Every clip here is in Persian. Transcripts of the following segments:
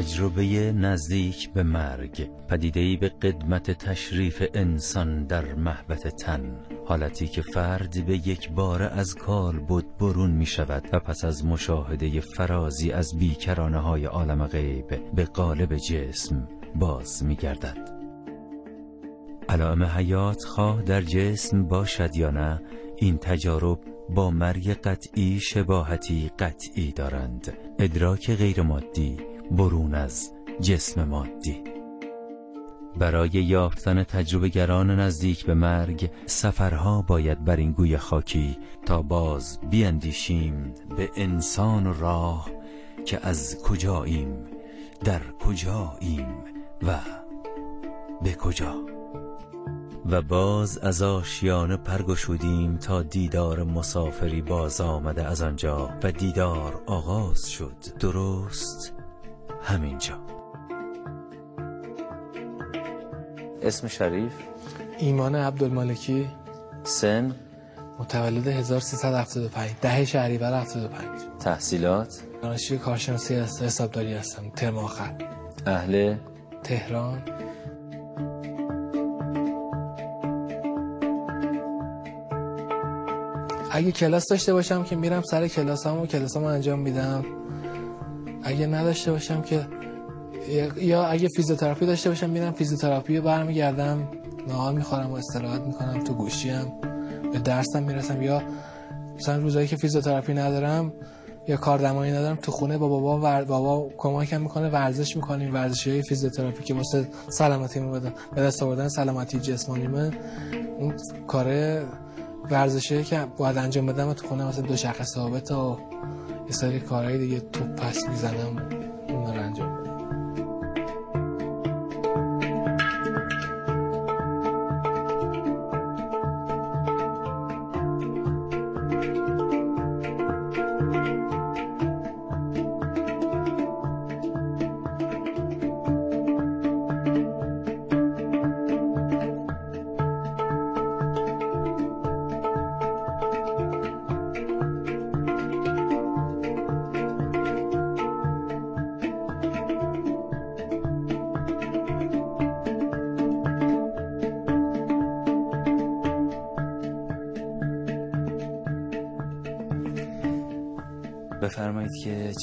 تجربه نزدیک به مرگ پدیدهی به قدمت تشریف انسان در محبت تن. حالتی که فرد به یک بار از کال بود برون می شود و پس از مشاهده فرازی از بیکرانه های عالم غیب به قالب جسم باز می گردد علائم حیات خواه در جسم باشد یا نه این تجارب با مرگ قطعی شباهتی قطعی دارند. ادراک غیر مادی برون از جسم مادی. برای یافتن تجربه گران نزدیک به مرگ سفرها باید بر این گوی خاکی تا باز بیندیشیم به انسان و راه که از کجاییم در کجاییم و به کجا. و باز از آشیانه پرگشودیم تا دیدار مسافری باز آمده از آنجا و دیدار آغاز شد. درست همینجا. اسم شریف؟ ایمان عبدالمالکی. سن؟ متولد 1375 ده شهریور 75 تحصیلات؟ دانشجوی کارشناسی حسابداری هستم. ترم آخر. اهل؟ تهران. اگه کلاس داشته باشم که میرم سر کلاسامو کلاسامو انجام میدم. اگه نداشته باشم که یا اگه فیزیوتراپی داشته باشم میرم فیزیوتراپی رو برمیگردم. نهار می‌خورم و استراحت می‌کنم تو گوشیم. به درسم می‌رسم. یا مثلا روزایی که فیزیوتراپی ندارم یا کاردرمانی ندارم تو خونه با بابا ور... بابا کمکم می‌کنه ورزش می‌کنیم. ورزشی های فیزیوتراپی که واسه سلامتی بده به دست آوردن سلامتی جسمانی من اون کاره ورزشی که باید انجام بدم تو خونه مثلا دو شخص ثابت و یه سری کارهای دیگه تو پس می‌زنم اون رو انجام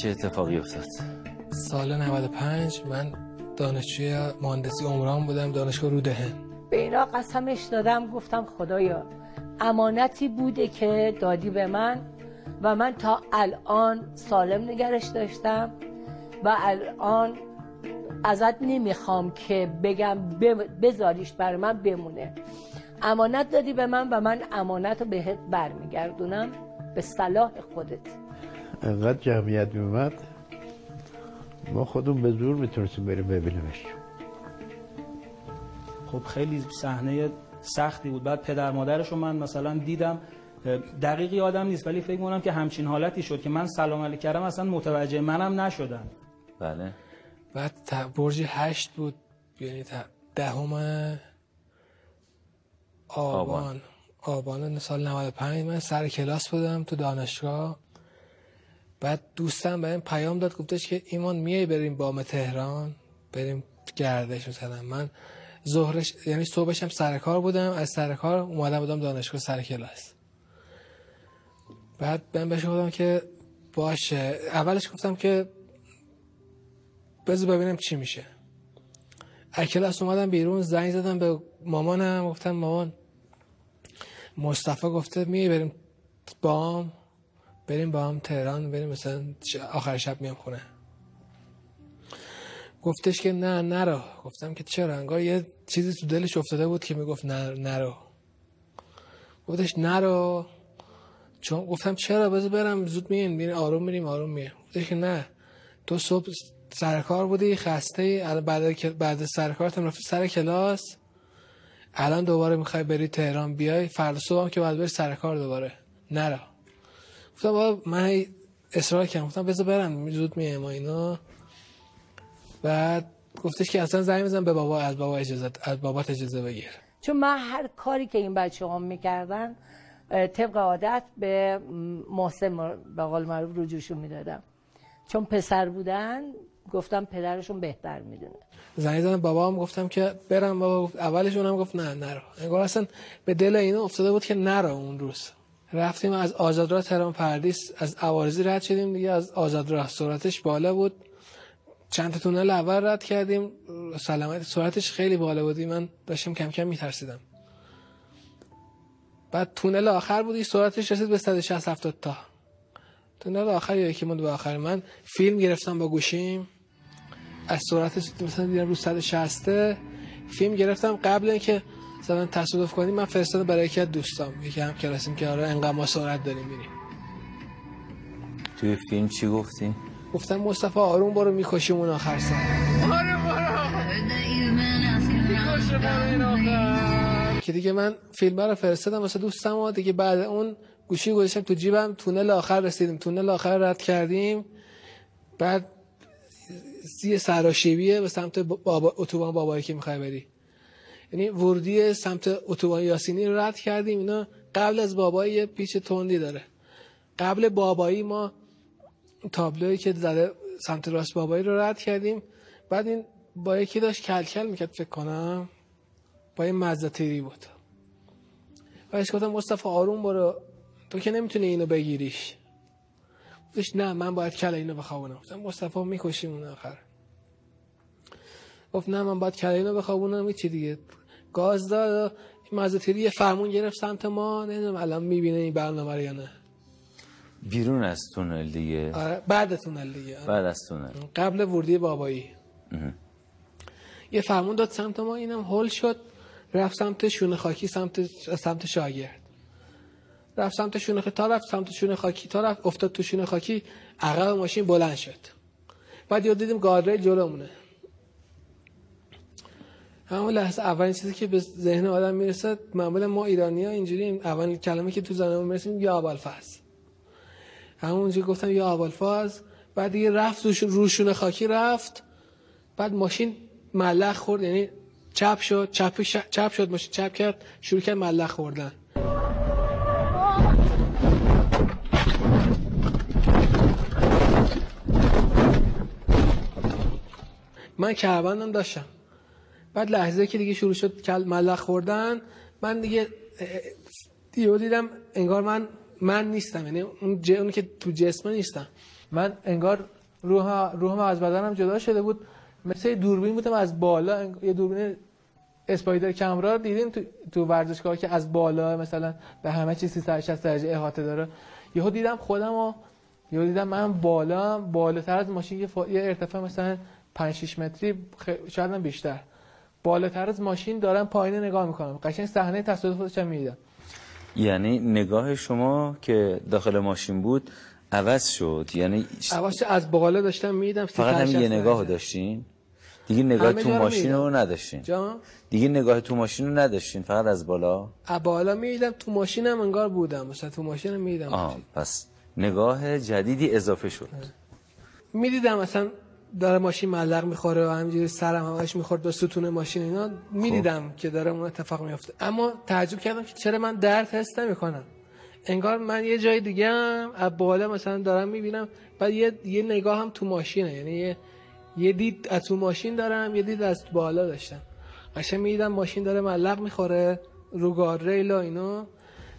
چه اتفاقی افتاد؟ سال 95 من دانشجوی مهندسی عمران بودم دانشگاه رودهن. به اینا قسمش دادم گفتم خدایا امانتی بوده که دادی به من و من تا الان سالم نگرش داشتم و الان ازت نمی‌خوام که بگم بذاریش بر من بمونه. امانت دادی به من و من امانت رو بهت برمیگردونم به صلاح خودت. انقدر جمعیت میومد ما خودمون به زور می‌تونستیم بریم ببینیمش. خب خیلی صحنه سختی بود. بعد پدر مادرش رو من مثلا دیدم. دقیق یادم نیست ولی فکر می‌کنم که همچین حالتی شد که من سلام علیک کردم اصلا متوجه منم نشدن بله. بعد برج هشت بود. یعنی دهم آبان. آبان. سال 95 من سر کلاس بودم تو دانشگاه. بعد دوستم به پیام داد گفتش که ایمان میای بریم بام تهران؟ بریم گردش مثلا من ظهرش یعنی صبحشم سر کار بودم از سر کار اومدم بودم دانشگاه سر کلاس. بعد من بهش گفتم که باشه. اولش گفتم که بذار ببینم چی میشه. از کلاس اومدم بیرون زنگ زدم به مامانم گفتم مامان مصطفی گفته میای بریم بام؟ بریم با هم تهران بریم مثلا آخر شب میام خونه. گفتش که نه نرو. گفتم که چرا؟ انگار یه چیزی تو دلش افتاده بود که می‌گفت نرو. گفتش نرو. چون گفتم چرا؟ بذار برم. زود میین میریم. آروم میریم. آروم میریم گفتش که نه. تو صبح سرکار بودی خسته بعد بعد سرکارت رفتی سر کلاس. الان دوباره می‌خوای بری تهران بیای. فردا صبح هم که بعد بری سر کار دوباره. نرو. گفتم بابا من اصرار کردم گفتم بذار برم زود میام اینا. بعد گفتش که اصلا زنگ بزن به بابا از بابا اجازه از بابات اجازه بگیر. چون من هر کاری که این بچه هم می‌کردن طبق عادت به محسن به قول معروف رجوعشون می‌دادم. چون پسر بودن گفتم پدرشون بهتر می‌دونه. زنگ زدم بابام گفتم که برم بابا. گفت اولش اونم گفت نه نرو. انگار اصلا به دل اینا افتاده بود که نرو اون روز. رفتیم از آزادراه تهران پردیس از عوارضی رد شدیم دیگه از آزادراه سرعتش بالا بود. چند تونل اول رد کردیم. سلامت سرعتش خیلی بالا بودی من داشتم کم کم میترسیدم. بعد تونل آخر بودی سرعتش رسید به 160 70 تا. تونل آخر یکی موند به آخر. من فیلم گرفتم با گوشیم. از سرعتش مثلا دیدم رو 160 فیلم گرفتم قبل اینکه مثلا تصادف کنیم من فرستادم برای یکی از دوستام. یکی هم کلاسیم که آره انقدر ما سرعت داریم میریم. توی فیلم چی گفتی؟ گفتم مصطفی آروم برو می‌کشیم اون آخر سر. که دیگه من فیلم رو فرستادم واسه دوستم و دیگه بعد اون گوشی گذاشتم تو جیبم. تونل آخر رسیدیم. تونل آخر رد کردیم. بعد یه سراشیبیه به سمت بابا اتوبان بابایی که می‌خوای بری. یعنی ورودی سمت اتوبان یاسینی رو رد کردیم. اینا قبل از بابایی یه پیچ تندی داره. قبل بابایی ما تابلویی که زده سمت راست بابایی رو رد کردیم. بعد این با یکی داشت کلکل می‌کرد فکر کنم. با این مزدتیری بود. و گفتم مصطفی آروم برو. تو که نمی‌تونی اینو بگیریش. گفتش نه من باید کل اینو بخوابونم. مصطفی می‌کشیم اون آخر. گفت نه من باید کل اینو بخوابونم چی دیگه؟ گاز داد مزدتیری یه فرمون گرفت سمت ما. نمی‌دونم الان می‌بینه این برنامه رو یا نه. بیرون از تونل دیگه. آره بعد تونل دیگه. بعد از تونل. قبل ورودی بابایی. یه فرمون داد سمت ما اینم هول شد. رفت سمت شونه خاکی سمت سمت شاگرد. رفت سمت شونه خاکی تا رفت سمت شونه خاکی تا رفت افتاد تو شونه خاکی عقب ماشین بلند شد. بعد یاد دیدیم گاردریل جلومونه. همون لحظه اولین چیزی که به ذهن آدم می‌رسه معمولا ما ایرانی ها اینجوری اولین کلمه که تو زنمون می‌رسیم یا ابوالفضل. همونجا گفتم یا ابوالفضل بعد دیگه رفت روشون خاکی رفت. بعد ماشین ملخ خورد یعنی چپ شد چپ, چپ شد ماشین چپ کرد شروع کرد ملخ خوردن. من کربندم داشتم. بعد لحظه که دیگه شروع شد کل ملخ خوردن من دیگه دیو دیدم انگار من من نیستم یعنی اون اون که تو جسم نیستم. من انگار روح روحم از بدنم جدا شده بود. مثل دوربین بودم از بالا یه دوربین اسپایدر کمرا دیدین تو, تو ورزشگاه که از بالا مثلا به همه چیز 360 درجه احاطه داره. یهو دیدم خودم و یهو دیدم من بالا بالاتر از ماشین یه, ارتفاع مثلا 5 6 متری خ... شاید هم بیشتر. بالاتر از ماشین دارم پایین نگاه می‌کنم قشنگ صحنه تصادفش هم می‌دیدم یعنی نگاه شما که داخل ماشین بود عوض شد. یعنی عوض از بالا داشتم میدم فقط هم یه نگاه داشتین؟ دیگه نگاه تو ماشین رو نداشتین. جان دیگه نگاه تو ماشین رو نداشتین. فقط از بالا؟ بالا میدم تو ماشینم انگار بودم. مثلا تو ماشینم میدم آه پس نگاه جدیدی اضافه شد. می‌دیدم مثلا داره ماشین ملق می‌خوره و همینجوری سرم همش می‌خورد به ستون ماشین اینا می‌دیدم که داره اون اتفاق میفته اما تعجب کردم که چرا من درد حس نمی‌کنم. انگار من یه جای دیگه هم از بالا مثلا دارم می‌بینم بعد یه, یه نگاه هم تو ماشینه. یعنی یه, یه دید از تو ماشین دارم یه دید از بالا داشتم. قشنگ می‌دیدم ماشین داره ملق می‌خوره رو گاردریل و اینو.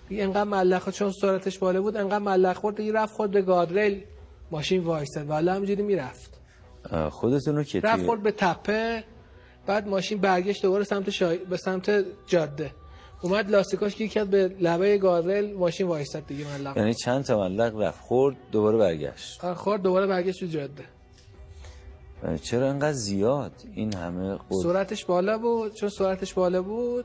دیگه انقدر چون سرعتش بالا بود انقدر ملق خورد دیگه رفت خورد به گاردریل ماشین وایستاد والا همینجوری می‌رفت. خودتون رو که رفت خورد به تپه بعد ماشین برگشت دوباره سمت شای... به سمت جاده. اومد لاستیکاش گیر کرد به لبه گاردریل ماشین وایستاد دیگه ملق یعنی چند تا ملق رفت خورد دوباره برگشت. خورد دوباره برگشت تو جاده. چرا انقدر زیاد؟ این همه خورد سرعتش بالا بود چون سرعتش بالا بود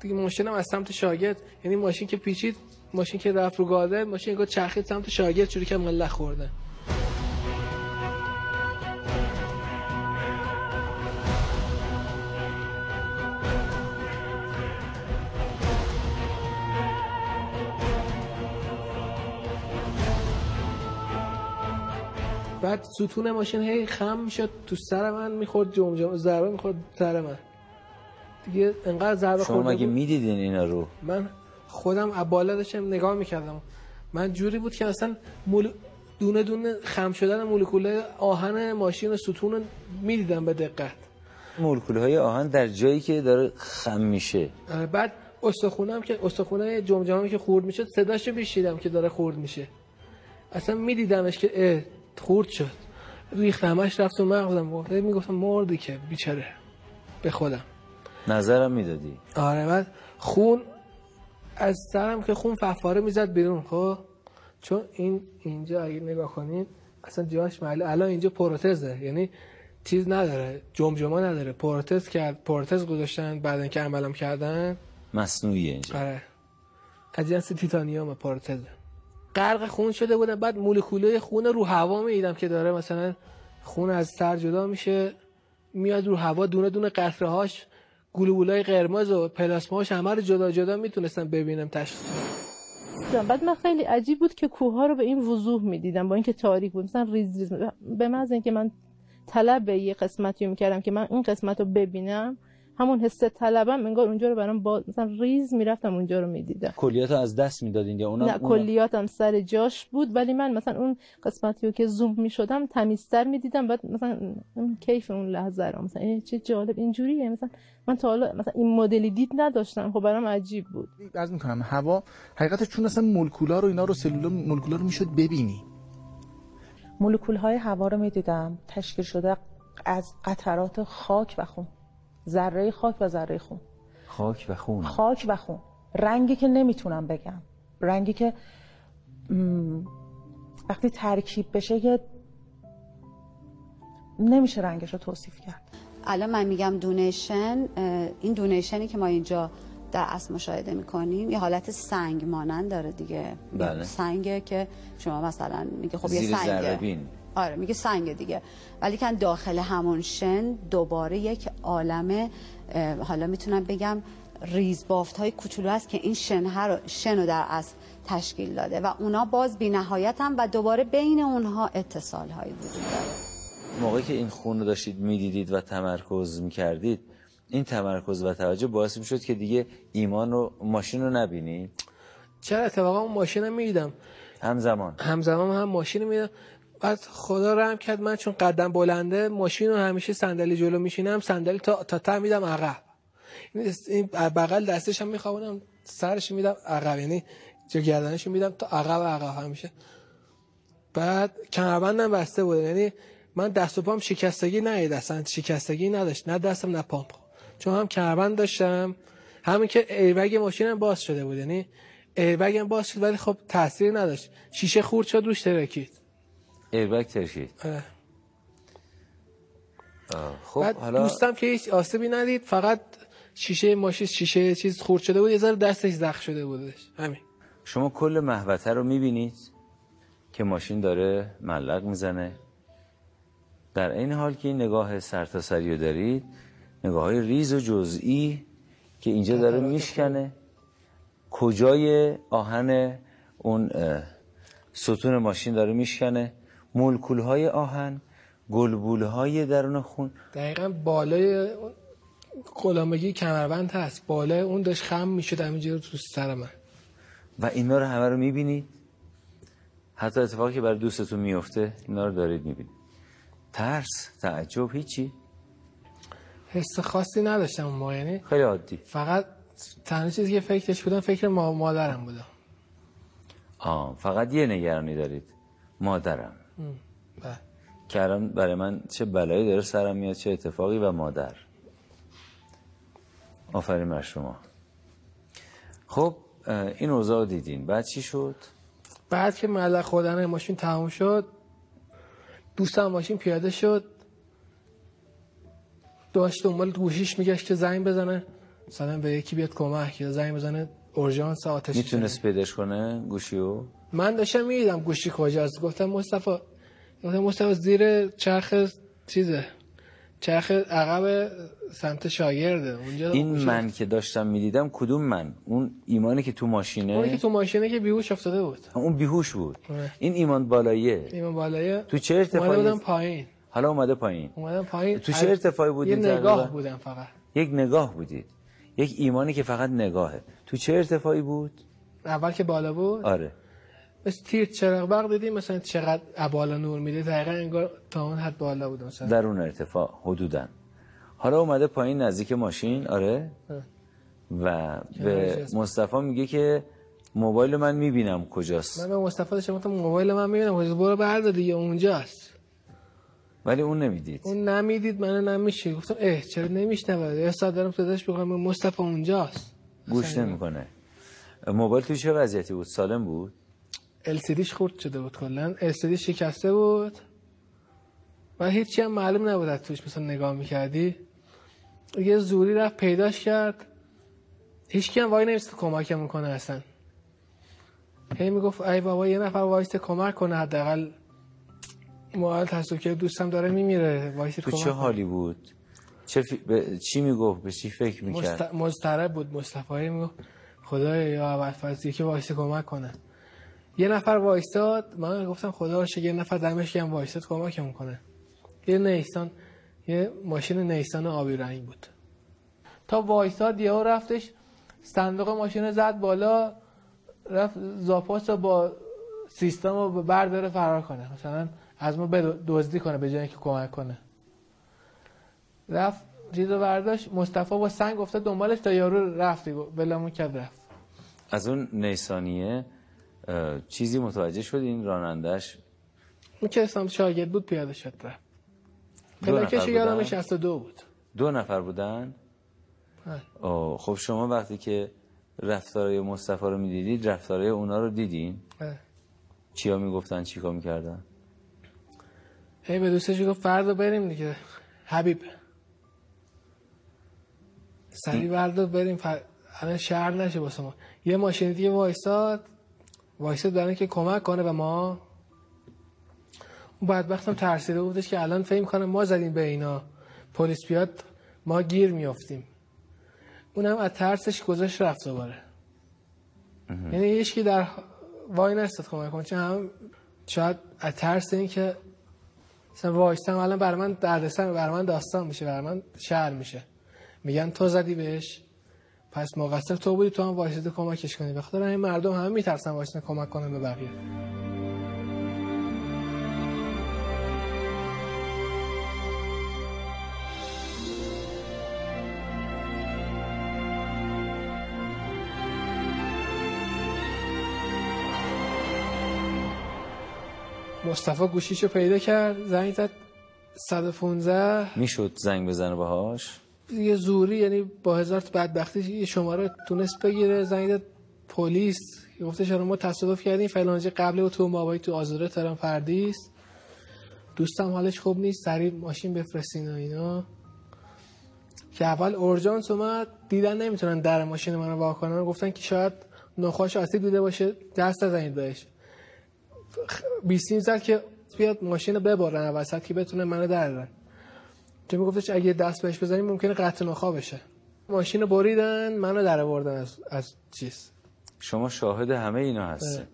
دیگه ماشینم از سمت شاگرد. یعنی ماشین که پیچید ماشین که رفت رو گاردریل ماشین گفت چرخید سمت شاگرد شروع کرد ملق خوردن. بعد ستون ماشین هی خم می‌شد تو سر من می‌خورد جمجمه ضربه می‌خورد سر من. دیگه انقدر ضربه شما مگه می‌دیدین اینا رو؟ من خودم بالا داشتم نگاه می‌کردم. من جوری بود که اصلا مول... دونه دونه خم شدن مولکول آهن ماشین ستون می‌دیدم به دقت. مولکول های آهن در جایی که داره خم میشه. آره، بعد استخونم که استخونه جمجمه که خورد می‌شد صداشو میشیدم که داره خورد میشه. اصلا میدیدمش که اه خورد شد. ریخت همش رفت و مغزم می‌گفتم مردی که بیچاره. به خودم. نظرم می‌دادی. آره بعد خون از سرم که خون ففاره می‌زد بیرون خب؟ چون این اینجا اگه نگاه کنین اصلا جاش معلوم. الان اینجا پروتزه. یعنی چیز نداره. جمجمه نداره. پروتز کرد پروتز گذاشتن بعد اینکه عملم کردن. مصنوعی اینجا. آره. از جنس تیتانیوم پروتز. غرق خون شده بودم. بعد مولکوله خون رو هوا می‌دیدم که داره مثلا خون از سر جدا میشه میاد رو هوا دونه دونه قطره هاش گلوبولای قرمز و پلاسماش همه رو جدا جدا می‌تونستم ببینم. تشخیص بعد من خیلی عجیب بود که کوه ها رو به این وضوح می‌دیدم با اینکه تاریک بود. مثلا ریز ریز به محض اینکه من طلب یه قسمتی رو می‌کردم که من این قسمت رو ببینم همون حس طلبم انگار اونجا رو برام با مثلا ریز می‌رفتم اونجا رو می‌دیدم. کلیات از دست می‌دادین یا اونا نه کلیاتم سر جاش بود ولی من مثلا اون قسمتی رو که زوم می‌شدم تمیزتر می‌دیدم. بعد مثلا اون کیف اون لحظه رو مثلا ای چه جالب اینجوریه. مثلا من تا حالا مثلا این مدلی دید نداشتم. خب برام عجیب بود. عرض می‌کنم هوا حقیقتش چون اصلا مولکولا رو اینا رو سلول مولکولا رو می‌شد ببینی. مولکول های هوا رو می‌دیدم. تشکیل شده از قطرات خاک و خون. ذره خاک و ذره خون. خاک و خون. خاک و خون. رنگی که نمی‌تونم بگم. رنگی که وقتی ترکیب بشه که نمیشه رنگش رو توصیف کرد. الان من میگم دونیشن این دونیشنی که ما اینجا در اصل مشاهده می‌کنیم یه حالت سنگ مانند داره دیگه. بله. سنگه که شما مثلا میگه خب یه سنگه. آره میگه سنگ دیگه. ولی کن داخل همون شن دوباره یک عالم اه، حالا می‌تونم بگم ریزبافت های کوچولو هست که این شن, رو شن رو در اصل تشکیل داده و اونا باز بی نهایت هم و دوباره بین اونها اتصال هایی وجود داره. موقعی که این خون رو داشتید می‌دیدید و تمرکز می‌کردید این تمرکز و توجه باعث می‌شد که دیگه ایمان رو ماشین رو نبینید چرا؟ اتفاقا اون ماشین رو می‌دیدم. همزمان. همزمان هم ماشین رو می‌دیدم. بعد خدا رحم کرد من چون قدم بلنده ماشین رو همیشه صندلی جلو میشینم صندلی تا تا ته میدم عقب. این- این بغل دستش هم میخوابونم سرش میدم عقب یعنی جو گردنش میدم تا عقب عقب همیشه. بعد کمربندم بسته بود یعنی من دست و پام شکستگی ندید اصلا شکستگی نداشت نه دستم نه پام چون هم کمربند داشتم همین که ایربگ ماشینم باز شده بود یعنی ایربگم باز شد ولی خب تاثیر نداشت. شیشه خورد شد روش ترکید. ایربگ ترکید آره. خب بعد حالا دوستم که هیچ آسیبی ندید فقط شیشه ماشین شیشه چیز خورد شده بود یه ذره دستش زخم شده بودش. همین. شما کل محوطه رو می‌بینید که ماشین داره ملق می‌زنه. در این حال که این نگاه سرتاسری رو دارید نگاه های ریز و جزئی که اینجا داره میشکنه. کجای آهن اون ستون ماشین داره میشکنه؟ مولکول های آهن گلبول های درون خون. دقیقا بالای اون غلامگی کمربند هست. بالای اون داشت خم می‌شد همینجوری تو سر من. و اینا رو همه رو می‌بینید. حتی اتفاقی که برای دوستتون میفته اینا رو دارید می‌بینید. ترس تعجب هیچی. حس خاصی نداشتم اون موقع یعنی خیلی عادی. فقط تنها چیزی که فکرش بودم فکر ما مادرم بودم آه فقط یه نگرانی دارید. مادرم. که الان برای من چه بلایی داره سرم میاد چه اتفاقی و مادر. آفرین بر شما. خب این اوضاع رو دیدین. بعد چی شد؟ بعد که ملق خوردن ماشین تموم شد دوستم ماشین پیاده شد. داشت دنبال گوشیش میگشت که زنگ بزنه. مثلا به یکی بیاد کمک یا زنگ بزنه اورژانس آتش می‌تونست پیداش کنه گوشیو؟ من داشتم می‌دیدم گوشی کجاست گفتم مصطفی گفتم مصطفی زیر چرخ چیزه چرخ عقب سمت شاگرده. اونجا این من که داشتم می‌دیدم کدوم من؟ اون ایمانی که تو ماشینه؟ اونی که تو ماشینه که بیهوش افتاده بود. اون بیهوش بود. آره. این ایمان بالاییه. ایمان بالایه تو چه ارتفاعی بودم پایین. حالا اومده پایین. اومدم پایین. تو چه ارتفاعی بودین یه نگاه تقریبا؟ بودم فقط. یک نگاه بودید. یک ایمانی که فقط نگاهه. تو چه ارتفاعی بود؟ اول که بالا بود؟ آره. مثل تیر چراغ برق دیدیم مثلا چقدر بالا نور میده. دقیقا انگار تا اون حد بالا بود مثلا. در اون ارتفاع حدودا. حالا اومده پایین نزدیک ماشین آره. اه. و به مصطفی میگه که موبایل من می‌بینم کجاست. من به مصطفی شما گفتم موبایل من می‌بینم کجاست. برو بردار دیگه اونجاست. ولی اون نمی‌دید. اون نمی‌دید من نمیشه گفتم اه چرا نمیشنوه یه ساعت دارم صداش بگم مصطفی اونجاست. گوش نمی‌کنه. موبایل توی چه وضعیتی بود؟ سالم بود؟ LCDش خورد شده بود کلا. LCD شکسته بود. و هیچی هم معلوم نبود از توش مثلا نگاه می‌کردی. یه زوری رفت پیداش کرد. هیچ هم وای نمیست کمکم می‌کنه اصلا. هی می‌گفت ای بابا یه نفر وایست کمک کنه. حداقل موال تصدیق که دوستم داره میمیره وایست تو کمک چه. حالی بود؟ چه فی... به... چی می‌گفت؟ به چی فکر می‌کرد؟ مست... مضطرب بود. مصطفی می‌گفت خدایا یا اول یکی وایست کمک کنه. یه نفر وایستاد من گفتم خدا رو یه نفر دمش گرم وایستاد کمکمون کنه. یه نیسان یه ماشین نیسان آبی رنگ بود. تا وایستاد یهو رفتش صندوق ماشین زد بالا رفت زاپاس رو با سیستم رو برداره فرار کنه. مثلا از ما دزدی کنه به جای اینکه کمک کنه. رفت چیز رو برداشت مصطفی با سنگ افتاد دنبالش تا یارو رفت بلامون کرد رفت. از اون نیسانیه چیزی متوجه شد این رانندش اون که اسلام شاگرد بود پیاده شد رفت. پلاکش یادم بودن؟ 62 بود. دو نفر بودن. آه، خب شما وقتی که رفتارای مصطفی رو می‌دیدید رفتارای اونا رو دیدین؟ بله. چیا می‌گفتن؟ چیکار می‌کردن؟ هی به دوستش گفت فردا بریم دیگه. حبیب. سری بردار بریم فر... الان شهر نشه واسه ما. یه ماشین دیگه وایساد. وایساد برای که کمک کنه به ما. اون بدبختم ترسیده بودش که الان فهم کنه ما زدیم به اینا. پلیس بیاد ما گیر میافتیم. اونم از ترسش گذاشت رفت دوباره. یعنی هیچکی در وای نستاد کمک کنه. چون هم شاید از ترس این که مثلا وایستم الان برای من دردسر برای من داستان میشه برای من شعر میشه. میگن تو زدی بهش. پس مقصر تو بودی تو هم وایسیده کمکش کنی. به خاطر این مردم همه میترسن وایسیدن کمک کنن به بقیه. مصطفی گوشیشو پیدا کرد زنگ زد 115 می‌شد زنگ بزنه باهاش. یه زوری یعنی با هزار بدبختی یه شماره تونست بگیره زنگ پلیس گفتش آره ما تصادف کردیم فلانجه قبل و تو مابایی تو آزوره تهران فردیس دوستم حالش خوب نیست سریع ماشین بفرستین و اینا. که اول اورژانس اومد دیدن نمی‌تونن در ماشین منو وا کنن. گفتن که شاید نخواش آسیب دیده باشه دست نزنید بهش. بیسیم زد که بیاد ماشین رو ببرن وسط که بتونه منو درن چون میگفتش اگه دست بهش بزنیم ممکنه قطع نخا بشه ماشین بریدن منو در آوردن از, از چیز. شما شاهد همه اینا هستین.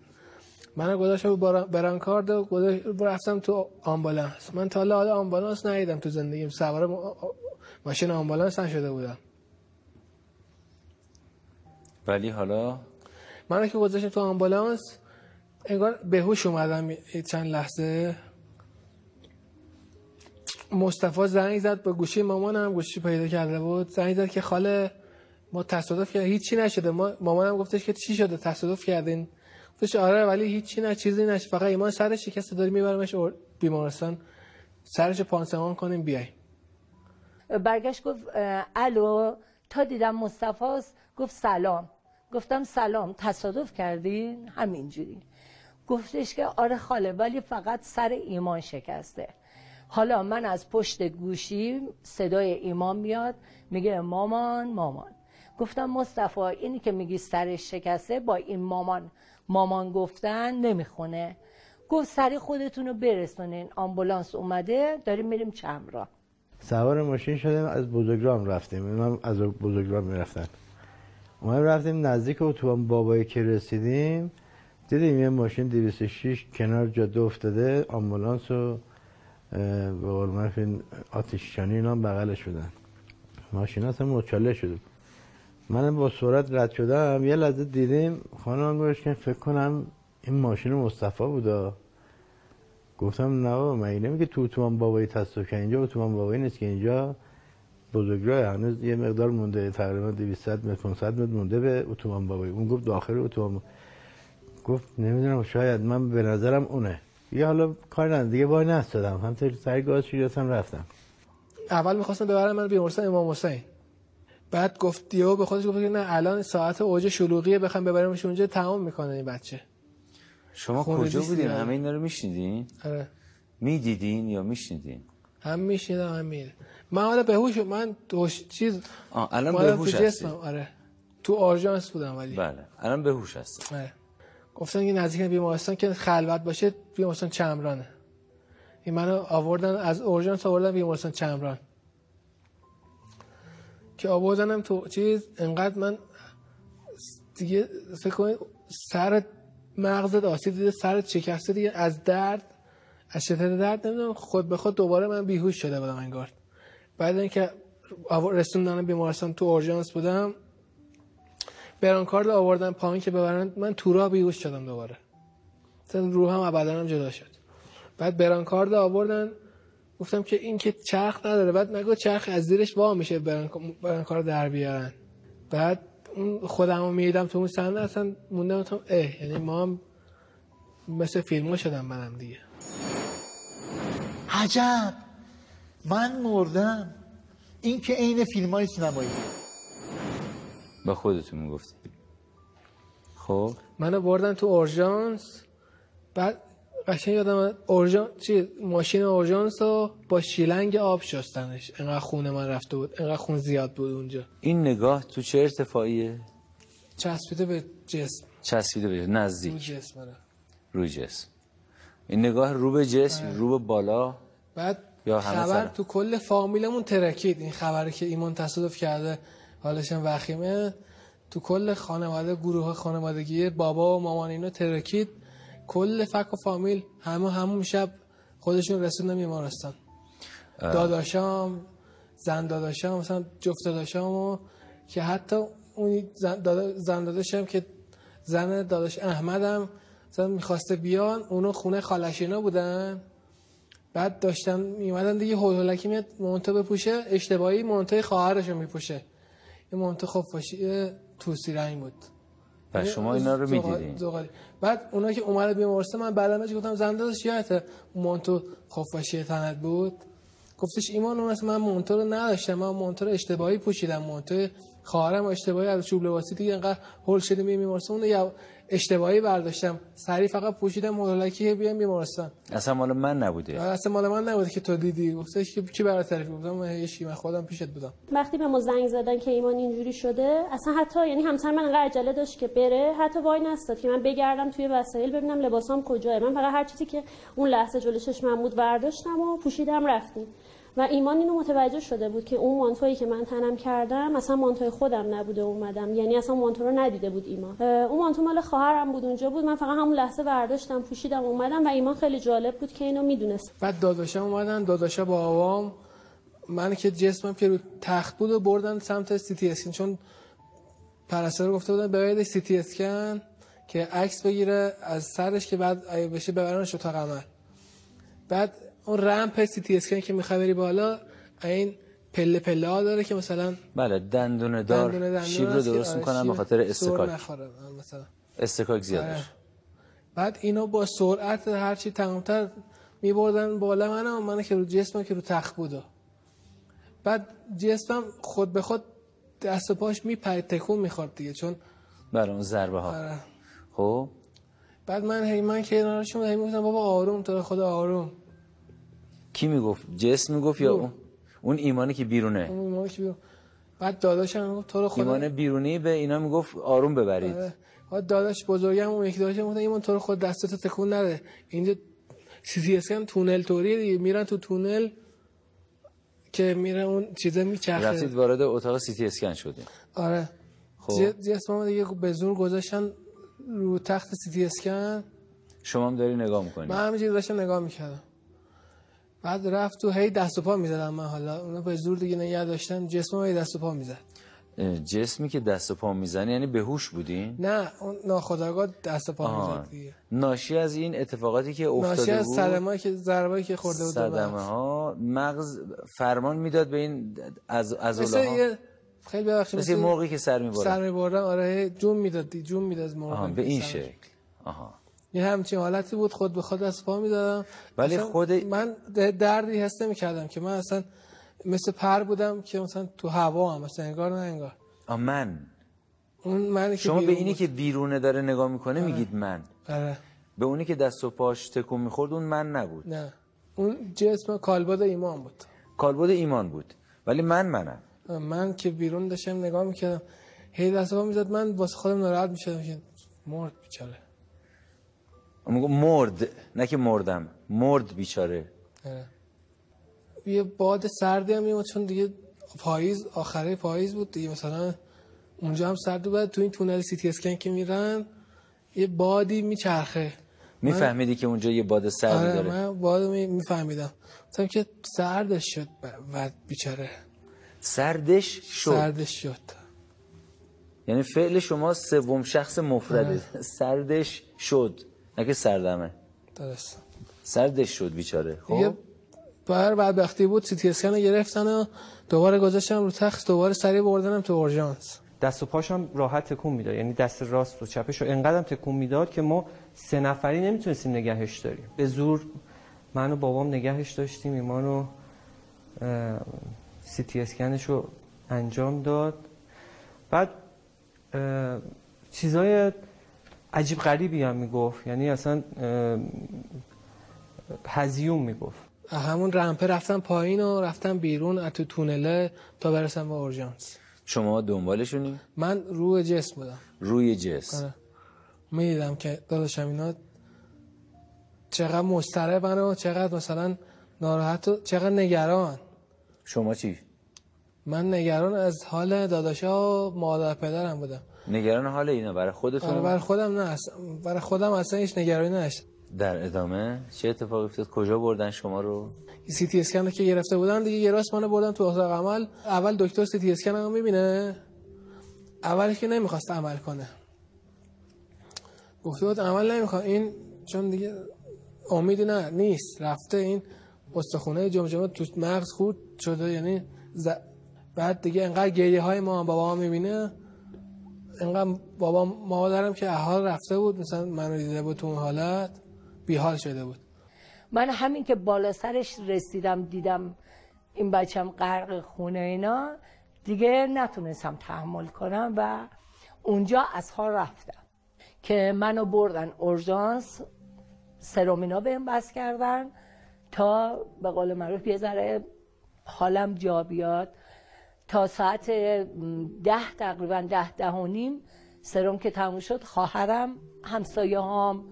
منو گذاشتم بران- برانکارد و رفتم تو آمبولانس. من تا حالا آمبولانس ندیدم تو زندگیم. سوار ما- ماشین آمبولانس نشده بودم. ولی حالا منو که گذاشتم تو آمبولانس انگار بهوش اومدم چند لحظه. مصطفی زنگ زد به گوشی مامانم گوشی پیدا کرده بود. زنگ زد که خاله ما تصادف کردیم. هیچی نشده. ما مامانم گفتش که چی شده؟ تصادف کردین. گفتش آره ولی هیچی نه چیزی نشد. فقط ایمان سرش شکسته داریم میبرمش بیمارستان. سرش پانسمان کنیم بیای. برگشت گفت الو تا دیدم مصطفاست گفت سلام. گفتم سلام تصادف کردین؟ همینجوری. گفتش که آره خاله ولی فقط سر ایمان شکسته. حالا من از پشت گوشی صدای ایمان میاد میگه مامان مامان. گفتم مصطفی اینی که میگی سرش شکسته با این مامان مامان گفتن نمی‌خونه. گفت سری خودتون رو برسونین. آمبولانس اومده داریم میریم چمرا. سوار ماشین شدیم از بزرگرام رفتیم. من از بزرگرام می‌رفتن. ما رفتیم نزدیک اتوبان بابایی که رسیدیم دیدیم یه ماشین 206 کنار جاده افتاده آمبولانس و اه، به قول این آتششانی اینا هم بغلش بودن ماشین اصلا مچاله شده. من با سرعت رد شدم. یه لحظه دیدیم خانم گوش که فکر کنم این ماشین مصطفی بودا. گفتم نه بابا مگه نمیگه تو اتوبان بابایی تصادف که اینجا اتوبان بابایی نیست که اینجا. بزرگراه هنوز یه مقدار مونده تقریبا 200 متر 500 متر مونده به اتوبان بابایی. اون گفت داخل اتوبان گفت نمی‌دونم شاید من به نظرم اونه. یه حالا کار ندارم. دیگه وای نستادم. همطوری سر گاز شیرستم رفتم. اول می‌خواستم ببرم من بیمارستان امام حسین. بعد گفت دیو به خودش گفت که نه الان ساعت اوج شلوغیه بخوام ببرمش اونجا تمام می‌کنه این بچه. شما کجا بودین؟ دیگه. همه اینا رو میشنیدین؟ آره. می‌دیدین یا میشنیدین؟ هم میشیدم هم میره من حالا بهوش من دوش چیز آه الان بهوش جسمم. آره. تو آرژانس بودم ولی. بله. الان بهوش هستی. آره. گفتن که نزدیک بیمارستان که خلوت باشه بیمارستان چمرانه. این منو آوردن از اورژانس آوردن بیمارستان چمران. که آوردنم تو چیز انقدر من دیگه فکر کنید سر مغزت آسیب دیده سرت شکسته دیگه از درد از شدت درد نمی‌دونم. خود به خود دوباره من بیهوش شده بودم انگار. بعد اینکه آور- رسوندن بیمارستان تو اورژانس بودم برانکارد آوردن پایین که ببرن. من تو راه بیهوش شدم دوباره. مثلا روحم و بدنم جدا شد. بعد برانکارد آوردن. گفتم که این که چرخ نداره. بعد نگو چرخ از زیرش وا میشه برانک- برانکارد در بیارن. بعد اون خودم رو میدم تو اون صحنه اصلا موندم گفتم اه یعنی ما هم مثل فیلم ها شدم منم دیگه. عجب. من مردم. این که عین فیلم های سینمایی. به خودتون می‌گفتی خب؟ منو بردن تو اورژانس. بعد قشنگ یادم اورژان چی؟ ماشین اورژانس رو با شیلنگ آب شستنش. انقدر خون من رفته بود. انقدر خون زیاد بود اونجا. این نگاه تو چه ارتفاعیه؟ چسبیده به جسم. چسبیده به رو نزدیک جسم آره. روی جسم. این نگاه رو به جسم رو به بالا؟ بعد یا همه خبر؟ تو کل فامیلمون ترکید. این خبری که ایمان تصادف کرده. حالش هم وخیمه. تو کل خانواده گروه خانوادگی بابا و مامان اینا ترکید. کل فک و فامیل همه همون شب خودشون رسوندن بیمارستان. داداشام زن داداشام مثلا جفت داداشامو که حتی اون زن, دادا- زن داداشم که زن داداش احمدم مثلا می‌خواسته بیان اونو خونه خالشینا بودن. بعد داشتن میومدن دیگه هولکی میاد مونتو بپوشه اشتباهی مونتوی خواهرش رو میپوشه. این مونتو خفاشی توسی رنگ بود. و شما اینا رو زغال- می‌دیدین. زغالی. بعد اونا که اومده بیمارستان من بعدم بهش گفتم؟ زنده داشت یادته اون مونتو خفاشی تنت بود. گفتش ایمان اون من مونتو رو نداشتم. من مونتو رو اشتباهی پوشیدم. مونتو خواهرم اشتباهی از چوب لباسی دیگه انقدر هول میریم بیمارستان اون رو اشتباهی برداشتم. سری فقط پوشیدم هولکی بیام بیمارستان. اصلا مال من نبوده. اصلا مال من نبود که تو دیدی. گفتش که کی برات تعریف گفتم من هیچ کی، من خودم پیشت بودم. وقتی به ما زنگ زدن که ایمان اینجوری شده اصلا حتی یعنی همسر من انقدر عجله داشت که بره حتی وای نستاد که من بگردم توی وسایل ببینم لباسام کجاه من فقط هر چیزی که اون لحظه جلوی چشمم بود برداشتم و پوشیدم رفتیم. و ایمان اینو متوجه شده بود که اون مانتویی که من تنم کردم اصلا مانتوی خودم نبوده اومدم. یعنی اصلا مانتو رو ندیده بود ایمان. اون مانتو مال خواهرم بود اونجا بود. من فقط همون لحظه برداشتم پوشیدم اومدم و ایمان خیلی جالب بود که اینو می‌دونست. بعد داداشم اومدن داداشا با آوام من که جسمم که رو تخت بود و بردن سمت سی تی اسکن. چون پرستار گفته بودن ببرید سی تی اسکن که عکس بگیره از سرش که بعد بشه ببرنش اتاق عمل. بعد اون رمپ سی تی اسکن که می‌خوای بری بالا این پله پله ها داره که مثلا بله دندونه دار دندونه دندونه شیب رو که درست آره، می‌کنن به خاطر استکاک. مثلا. استکاک زیاد آره. بعد اینو با سرعت هرچی تمامتر میبردن بالا منم من که رو جسمم که رو تخت بود بعد جسمم خود به خود دست و پاش میپرید تکون می‌خورد دیگه چون بله اون ضربه ها. آره. خب؟ بعد من هی من کنارشون هی می‌گفتم بابا آروم تو رو خدا آروم. کی می‌گفت؟ جسم می‌گفت یا. اون؟ اون ایمانی که بیرونه. اون بیرون. بعد داداشم می‌گفت تو رو خدا ایمان بیرونی به اینا می‌گفت آروم ببرید. آره. بعد داداش بزرگم اون یکی داداشم گفت ایمان تو رو خود دستتو تکون نده. اینجا سی اسکن تونل دیگه. میرن تو تونل که میره اون چیزه میچرخه. رفتید وارد اتاق سیتی اسکن شدید آره. خب. جسمم دیگه به زور گذاشتن رو تخت سیتی اسکن شما هم داری نگاه می‌کنید من همینجوری داشتم نگاه می‌کردم. بعد رفت تو هی دست و پا می‌زدم من حالا. اونا به زور دیگه نگه داشتن جسمم هی دست و پا می‌زد. جسمی که دست و پا می‌زنی یعنی بهوش بودین؟ نه اون ناخداگاه دست و پا. می‌زد دیگه. ناشی از این اتفاقاتی که افتاده ناشی از صدمه که ضربایی که خورده بود صدمه. ها مغز. فرمان می‌داد به این از مثل ها یه خیلی ببخشید مثل یه موقعی که سر می‌برن سر میبردن آره جون می‌داد جون می‌داد موقع به این شکل. آها. یه همچین حالتی بود خود به خود از پا می‌دادم. ولی خود- من دردی حس نمی‌کردم که من اصلا مثل پر بودم که مثلا تو هوا هم مثلا انگار نه انگار. من. اون که شما به اینی بود. که بیرونه داره نگاه می‌کنه میگید من. آره. به اونی که دست و پاش تکون می‌خورد اون من نبود. نه. اون جسم کالبد ایمان بود. کالبد ایمان بود. ولی من منم. من که بیرون داشتم نگاه می‌کردم هی دست و پا می‌زد من واسه خودم ناراحت می‌شدم که مرد بیچاره. مرد نه که مردم مرد بیچاره. یه باد سردی هم میومد چون دیگه پاییز آخره پاییز بود دیگه مثلا اونجا هم سرد بود تو این تونل سی تی اسکن که میرن یه بادی میچرخه. میفهمیدی که اونجا یه باد سردی آره داره. من باد میفهمیدم. گفتم که سردش شد ب- و بیچاره. سردش شد. سردش شد. یعنی فعل شما سوم شخص مفرده. آره. سردش شد. نه که سردمه. درست. سردش شد بیچاره. خب؟ بر بدبختی بود سی تی اسکن گرفتن و دوباره گذاشتم رو تخت دوباره سریع بردنم تو اورژانس. دست و پاشم راحت تکون می‌داد. یعنی دست راست و چپش رو انقدرم تکون می‌داد که ما سه نفری نمی‌تونستیم نگهش داریم. به زور من و بابام نگهش داشتیم ایمانو سی تی اسکنش رو انجام داد. بعد چیزای عجیب غریبی هم می‌گفت. یعنی اصلا هزیون می‌گفت. همون رمپه رفتم پایین و رفتم بیرون از تو تونله تا برسم به اورژانس. شما دنبالشونی؟ من روی جسم بودم. روی جسم. آره. می‌دیدم که داداشم اینا چقدر مضطربن و چقدر مثلا ناراحت و چقدر نگران. شما چی؟ من نگران از حال داداشا و مادر پدرم بودم. نگران حال اینا برای خودتون آره برای خودم نه اصلا- برای خودم اصلا هیچ نگرانی نداشتم در ادامه چه اتفاقی افتاد؟ کجا بردن شما رو؟ سی تی اسکن رو که گرفته بودن دیگه یه راست منو بردن تو اتاق عمل. اول دکتر سی تی اسکن رو می‌بینه. اولش که نمی‌خواست عمل کنه. گفته بود عمل نمی‌خواد. این چون دیگه امیدی نه نیست. رفته این استخونه جمجمه تو مغز خورد شده یعنی ز... بعد دیگه انقدر گریه های ما بابا می‌بینه. انقدر بابا مادرم که احال رفته بود مثلا منو دیده بود تو اون حالت بیحال شده بود. من همین که بالا سرش رسیدم دیدم این بچم غرق خونه اینا دیگه نتونستم تحمل کنم و اونجا از حال رفتم که منو بردن اورژانس سرومینا بهم بس کردن تا به قول معروف یه ذره حالم جا بیاد. تا ساعت ده تقریبا ده ده و نیم سرم که تموم شد خواهرم همسایه هام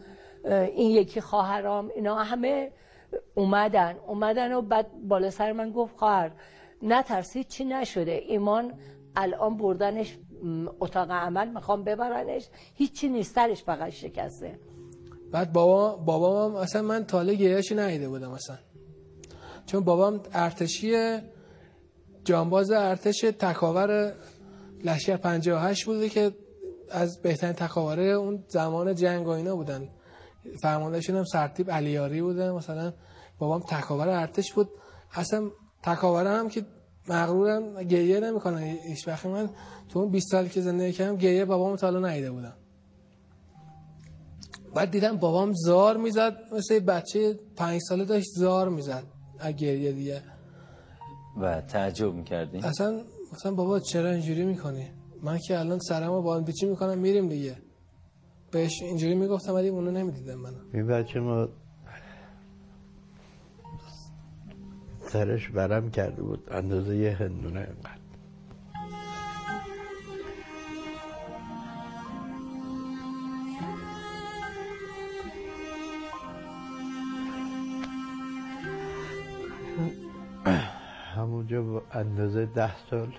این یکی خواهرام اینا همه اومدن. اومدن و بعد بالا سر من گفت خواهر نترسید چی نشده؟ ایمان الان بردنش اتاق عمل می‌خوام ببرنش. هیچی نیست سرش فقط شکسته. بعد بابا بابام اصلا من تاله گریهشو ندیده بودم اصلا. چون بابام ارتشی جانباز ارتش تکاور لشکر 58 بوده که از بهترین تکاوره اون زمان جنگ و اینا بودن. فرماندهشون هم سرتیب علیاری بوده مثلا بابام تکاور ارتش بود. اصلا تکاوره هم که مغرورم گریه نمی‌کنن. هیچ وقت من تو اون 20 سالی که زندگی کردم گریه بابام تا حالا ندیده بودم. بعد دیدم بابام زار می‌زد مثل بچه پنج ساله داشت زار می‌زد. از گریه دیگه. و تعجب می‌کردین اصلا مثلا بابا چرا اینجوری می‌کنی؟ من که الان سرمو با هم پیچی می‌کنم میریم دیگه. بهش اینجوری می‌گفتم ولی اونو نمی‌دیدم منو. این بچه ما سرش برم کرده بود. اندازه یه هندونه اینقدر همونجا اندازه ده سال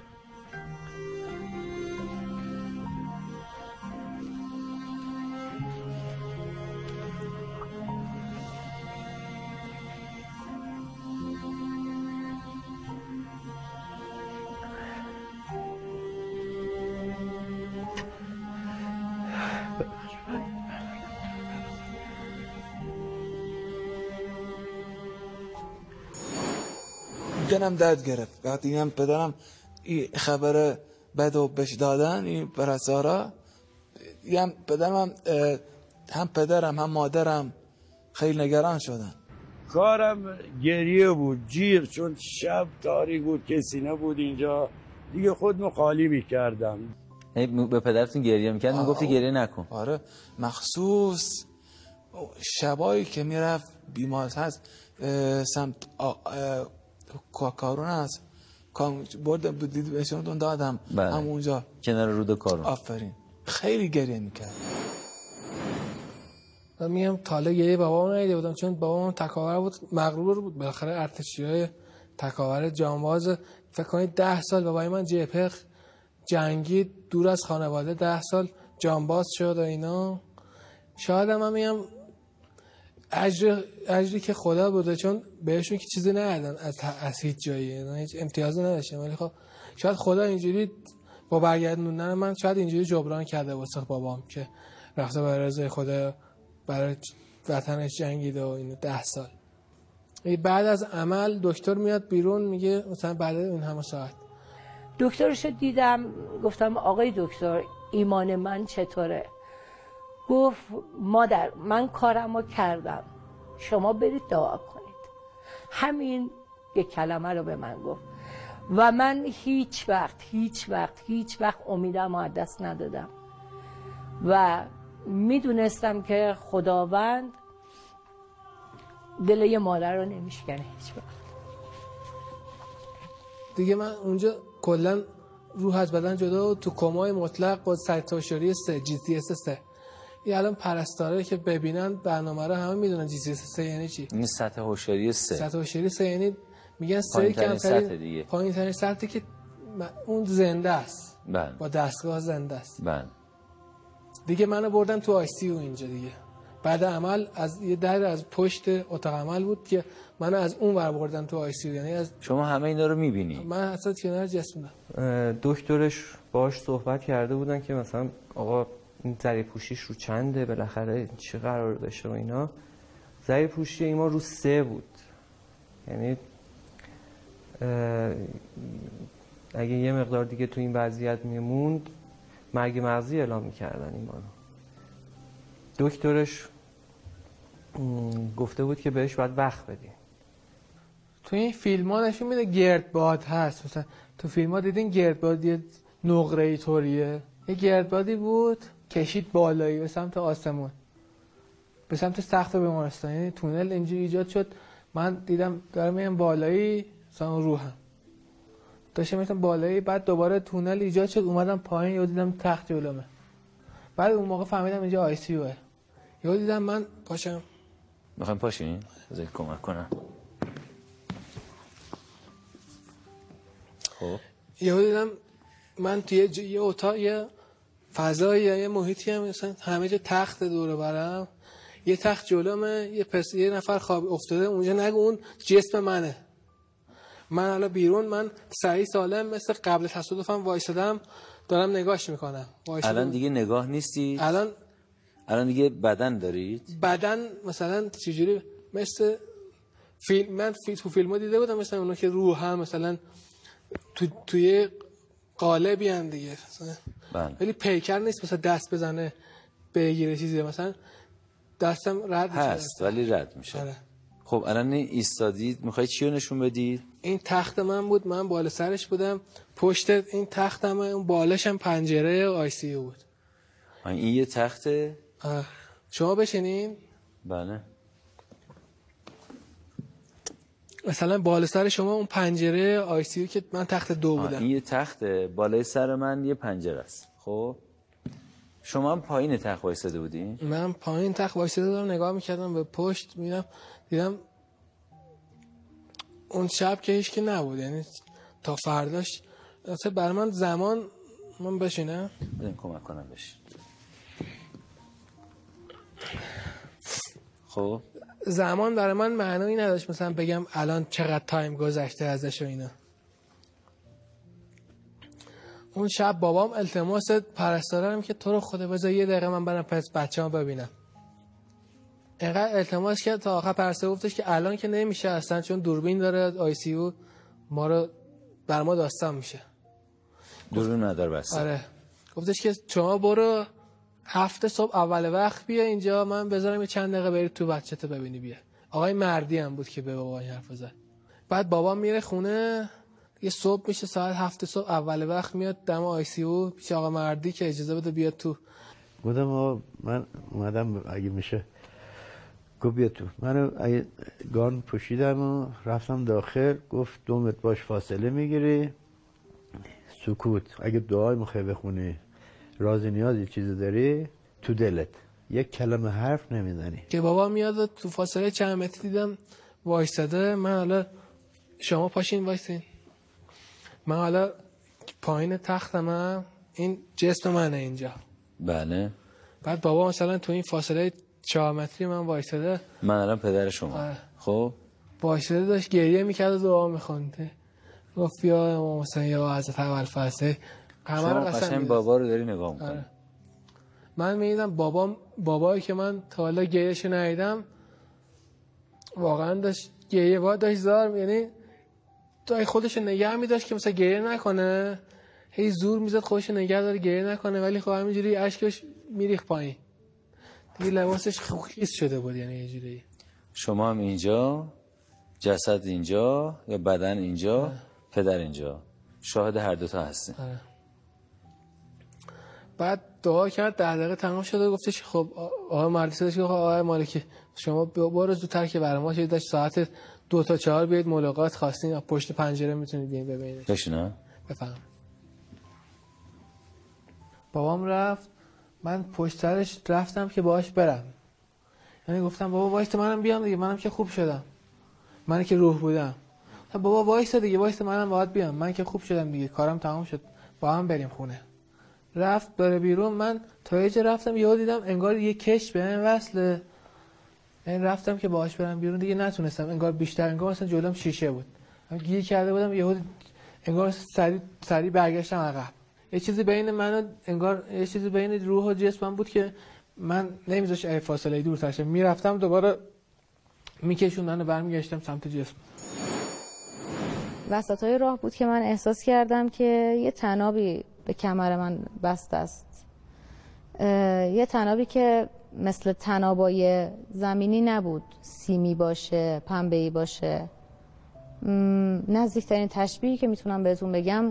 دلم درد گرفت. وقتی هم پدرم این خبر بد و بش دادن این پرستارا هم پدرم هم, هم پدرم هم مادرم خیلی نگران شدن. کارم گریه بود جیر چون شب تاریک بود کسی نبود اینجا. دیگه خودمو خالی می‌کردم. هی به پدرتون گریه می‌کرد؟ می‌گفتی گریه نکن. آره مخصوص شبایی که می‌رفت بیمار هست سمت آ- کارون هست. کام- بردم دید بهشون دادم. بله. همونجا. کنار رود کارون. آفرین. خیلی گریه می‌کرد. من میگم تاله گریه بابام ندیده بودم چون بابام تکاور بود مغرور بود. بالاخره ارتشی های تکاور جانباز. فکر کنید ده سال بابای من جپخ جنگید دور از خانواده ده سال جانباز شد و اینا. شاید هم, هم میگم اجر اجری که خدا بوده چون بهشون که چیزی ندادن از, از هیچ جایی یعنی هیچ امتیازی نداشتن. ولی خب شاید خدا اینجوری با برگردوندن من شاید اینجوری جبران کرده واسه بابام که رفته برای رضای خدا برای وطنش جنگیده و اینو ده سال. این بعد از عمل دکتر میاد بیرون میگه مثلا بعد این همه ساعت. دکترش دیدم گفتم آقای دکتر ایمان من چطوره؟ گفت مادر من کارم رو کردم. شما برید دعا کنید. همین یک کلمه رو به من گفت. و من هیچ وقت هیچ وقت هیچ وقت امیدم از دست ندادم. و می‌دونستم که خداوند دل یه مادر رو نمیشکنه هیچ وقت. دیگه من اونجا کلا روح از بدن جدا تو کمای مطلق با سطح هوشیاری سه GCS سه. این الان پرستاره که ببینن برنامه رو همه می‌دونن GCS سه یعنی چی؟ این سطح هوشیاری سه. سطح هوشیاری سه یعنی میگن سه پایین‌ترین کمترین سطح دیگه. پایین ترین سطحی که اون زنده است. بله. با دستگاه زنده است. بله. دیگه منو بردن تو ICU اینجا دیگه. بعد عمل از یه در از پشت اتاق عمل بود که منو از اون ور بردن تو آی سی یعنی از شما همه اینا رو می‌بینی؟ من اصلا کنار جسمم دکترش باش صحبت کرده بودن که مثلا آقا زری پوشیش رو چنده بالاخره چه قرار بشه و اینا. زری پوشی ایمان رو سه بود. یعنی اگه یه مقدار دیگه تو این وضعیت میموند مرگ مغزی اعلام می‌کردن ایمانو دکترش م، گفته بود که بهش باید وقت بدیم تو این فیلم ها نشون میده گردباد هست. مثلا تو فیلم ها دیدین گردباد یه نقره ای طوریه؟ یه گردبادی بود؟ کشید بالایی به سمت آسمون. به سمت سقف بیمارستان. یعنی تونل اینجوری ایجاد شد. من دیدم دارم میرم بالایی مثلا روحم. داشتم میرم بالایی بعد دوباره تونل ایجاد شد. اومدم پایین یهو دیدم تخت جلومه. بعد اون موقع فهمیدم اینجا آی سی اوه یهو دیدم من پاشم. می‌خوایم پاشین بذارید کمک کنم. خب. یهو دیدم من توی یه اتاق یه فضایی یه محیطی هم مثلا همه جا تخت دوره برم. یه تخت جلومه یه پس یه نفر خواب افتاده اونجا نگو اون جسم منه. من الان بیرون من سریع سالم مثل قبل تصادفم وایسادم دارم نگاش می‌کنم. الان دیگه نگاه نیستی؟ الان الان دیگه بدن دارید؟ بدن مثلا چجوری؟ مثل فیلم من فی تو فیلم ها دیده بودم مثلا اونا که روح هم مثلا تو توی قالبی هم دیگه. مثلا بله. ولی پیکر نیست مثلا دست بزنه بگیره چیزی مثلا دستم رد میشه. هست ولی رد میشه. آره. خب الان ایستادید می‌خواید چی رو نشون بدید؟ این تخت من بود من بالا سرش بودم. پشت این تختم اون بالش هم پنجره آی سی بود. این یه تخته؟ آه. شما بشینین. بله. مثلا بالا سر شما اون پنجره آی سی که من تخت دو بودم. این یه تخته بالای سر من یه پنجره است. خب؟ شما هم پایین تخت وایساده بودین؟ من پایین تخت وایساده دارم نگاه می‌کردم به پشت میدم دیدم اون شب که هیچ که نبود یعنی تا فرداش. اصلا بر من زمان من بشینم بدین کمک کنم بشین خب؟ زمان برای من معنی نداشت. مثلا بگم الان چقدر تایم گذشته ازش و اینا. اون شب بابام التماس پرستارم که تو رو خدا بذار یه دقیقه من برم پس بچه ها ببینم. اینقدر التماس کرد تا آخر پرستار گفتش که الان که نمیشه اصلا چون دوربین داره آی سی او ما رو بر ما داستان میشه. درون ندار بس. آره. گفتش که شما برو هفته صبح اول وقت بیا اینجا من بذارم یه چند دقیقه بری تو بچه ببینی بیا آقای مردی هم بود که به بابا این حرف زد. بعد بابا میره خونه یه صبح میشه ساعت هفت صبح اول وقت میاد دم آی سی او پیش آقا مردی که اجازه بده بیاد تو. گفتم آقا من اومدم اگه میشه گفت بیا تو. من اگه گان پوشیدم و رفتم داخل گفت دو متر باش فاصله می‌گیری. سکوت. اگه دعای می‌خوای بخونی. راز نیازی چیزی داری؟ تو دلت. یک کلمه حرف نمی‌زنی. که بابا میاد تو فاصله چند متری دیدم وایستاده. من حالا شما پاشین وایسین من حالا پایین تختمم این جسم منه اینجا. بله. بعد بابا مثلا تو این فاصله چهار متری من وایستاده. من الان پدر شما. آره. خب؟ وایستاده داشت گریه می‌کرد و دعا میخونده گفت بیا امام حسین یا حضرت اول فصله شما قشنگ. بابا رو داری نگاه می‌کنی. آره. من می‌دیدم بابام بابایی که من تا حالا گریهشو ندیدم واقعا داشت گریه با داشت زار یعنی تا خودش نگه میداشت که مثلا گریه نکنه. هی زور می‌زد خودش نگه داره گریه نکنه ولی خب همینجوری اشکش میریخ پایین. دیگه لباسش خیس شده بود یعنی یه جوری. شما هم اینجا جسد اینجا یا بدن اینجا پدر اینجا. شاهد هر دوتا هستیم آره. بعد دعا کرد ده دقیقه تمام شده گفتش خب آقای مالکی گفت آقای مالکی شما برو زودتر که برای ما شد داشت ساعت دو تا چهار بیاید ملاقات خواستین پشت پنجره می‌تونید بیاین ببینید. بشینم بفهم بابام رفت من پشت سرش رفتم که باهاش برم. یعنی گفتم بابا وایست منم بیام دیگه منم که خوب شدم. من که روح بودم. بابا وایست دیگه وایست منم باید بیام. من که خوب شدم دیگه کارم تمام شد. با هم بریم خونه. رفت بره بیرون. من تا یه رفتم یهو دیدم انگار یه کش به من وصله. این رفتم که باهاش برم بیرون. دیگه نتونستم. انگار بیشتر انگار مثلا جلوم شیشه بود. گیر کرده بودم یهو انگار سری سری برگشتم عقب. یه چیزی بین من انگار یه چیزی بین روح و جسمم بود که من نمیذاش فاصله دور ترشه می‌رفتم دوباره میکشوندن و برمیگشتم سمت جسم. وسط های راه بود که من احساس کردم که یه تنابی به کمر من بسته است. یه تنابی که مثل تنابای زمینی نبود. سیمی باشه پنبه‌ای باشه. نزدیکترین تشبیهی که می‌تونم بهتون بگم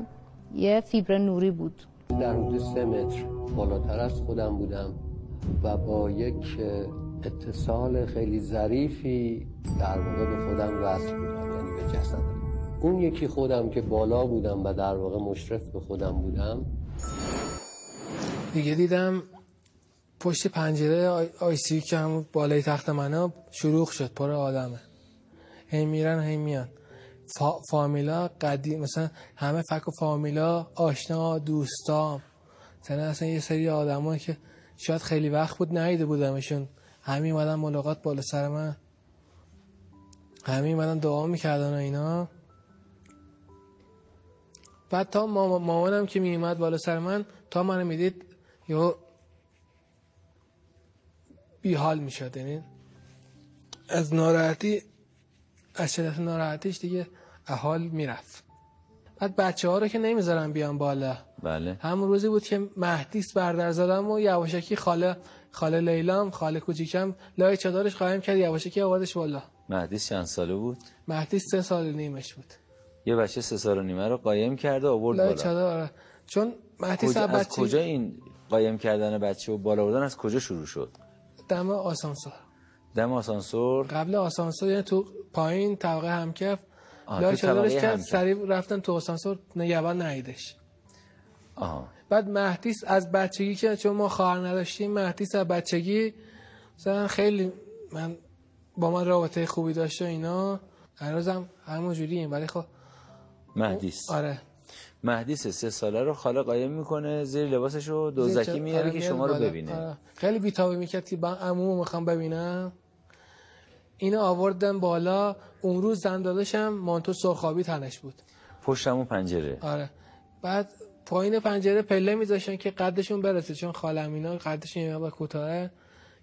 یه فیبر نوری بود. در حدود سه متر بالاتر از خودم بودم و با یک اتصال خیلی ظریفی در واقع به خودم وصل بودم یعنی به جسدم اون یکی خودم که بالا بودم و در واقع مشرف به خودم بودم. دیگه دیدم پشت پنجره آی, سی که همون بالای تخت منو شلوغ شد پر آدمه. هی میرن هی میان. فا فامیلا قدیم مثلا همه فک و فامیلا آشنا دوستام. مثلا اصلا یه سری آدم که شاید خیلی وقت بود نیده بودمشون. همین اومدن ملاقات بالا سر من. همین اومدن دعا می‌کردن و اینا. بعد تا ماما- مامانم که میومد بالا سر من تا منو می‌دید یهو بیحال می‌شد. یعنی از ناراحتی از شدت ناراحتیش دیگه حال می‌رفت. بعد بچه ها رو که نمی‌ذارم بیان بالا. بله. همون روزی بود که مهدیس بردر زدم و یواشکی خاله خاله لیلام خاله کوچیکم لای چادرش قایم کرد یواشکی آوردش بالا. مهدیس چند ساله بود؟ مهدیس سه سال نیمش بود. یه بچه سه سال و نیمه رو قایم کرده آورد بالا. آره. چون مهدیس کجا- از بچه کجا این قایم کردن بچه و بالا بردن؟ از کجا شروع شد؟ دم آسانسور. دم آسانسور؟ قبل آسانسور یعنی تو پایین طبقه همکف. لای چادرش کرد. سریع رفتن تو آسانسور نگهبان نیدش آها. بعد مهدیس از بچگی که چون ما خواهر نداشتیم مهدیس از بچگی مثلا خیلی من با من رابطه خوبی داشته و اینا. هنوزم همون جوریم ولی خب مهدیس. آره. مهدیس سه ساله رو خاله قایم می‌کنه زیر لباسش رو آره، دوزکی میاره که شما رو. ببینه. آره. خیلی بیتابه می‌کرد که من عمومو می‌خوام ببینم. اینو آوردم بالا. اون روز زندادشم مانتو سرخابی تنش بود. پشت همون پنجره. آره. بعد پایین پنجره پله میذاشتن که قدشون برسه چون خالم اینا قدشون یه کوتاهه.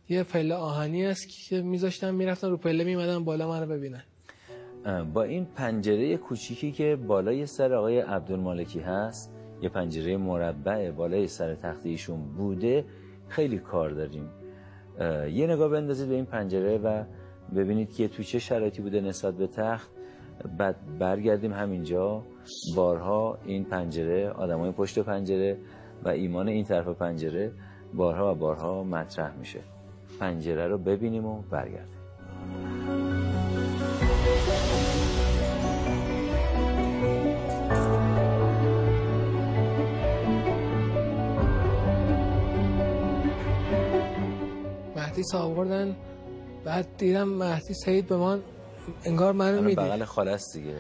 یه پله آهنی است که میذاشتن می‌رفتن رو پله میمدن بالا منو ببینن. با این پنجره کوچیکی که بالای سر آقای عبدالمالکی هست یه پنجره مربع بالای سر تخت ایشون بوده خیلی کار داریم. یه نگاه بندازید به این پنجره و ببینید که تو چه شرایطی بوده نسبت به تخت. بعد برگردیم همینجا. بارها این پنجره آدمای پشت پنجره و ایمان این طرف پنجره بارها و بارها مطرح میشه. پنجره رو ببینیم و برگردیم. مهدی آوردن. بعد دیدم مهدی سعید به من انگار منو می‌دید. بغل خاله است دیگه.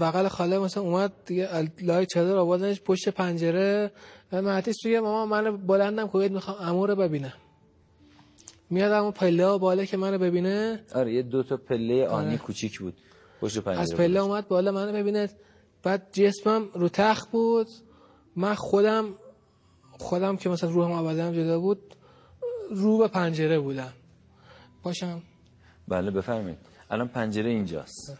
بغل خاله مثلا اومد دیگه لای چادر آوردنش پشت پنجره. و مهدی توی ماما من بلندم کوید می‌خوام امو رو ببینم. میاد اون پله ها بالا که منو ببینه. آره یه دو تا پله آنی کوچیک بود. پشت پنجره از پله اومد بالا منو ببینه. بعد جسمم رو تخت بود. من خودم خودم که مثلا روحم آبادم جدا بود رو به پنجره بودم. باشم. بله بفرمایید. الان پنجره اینجاست.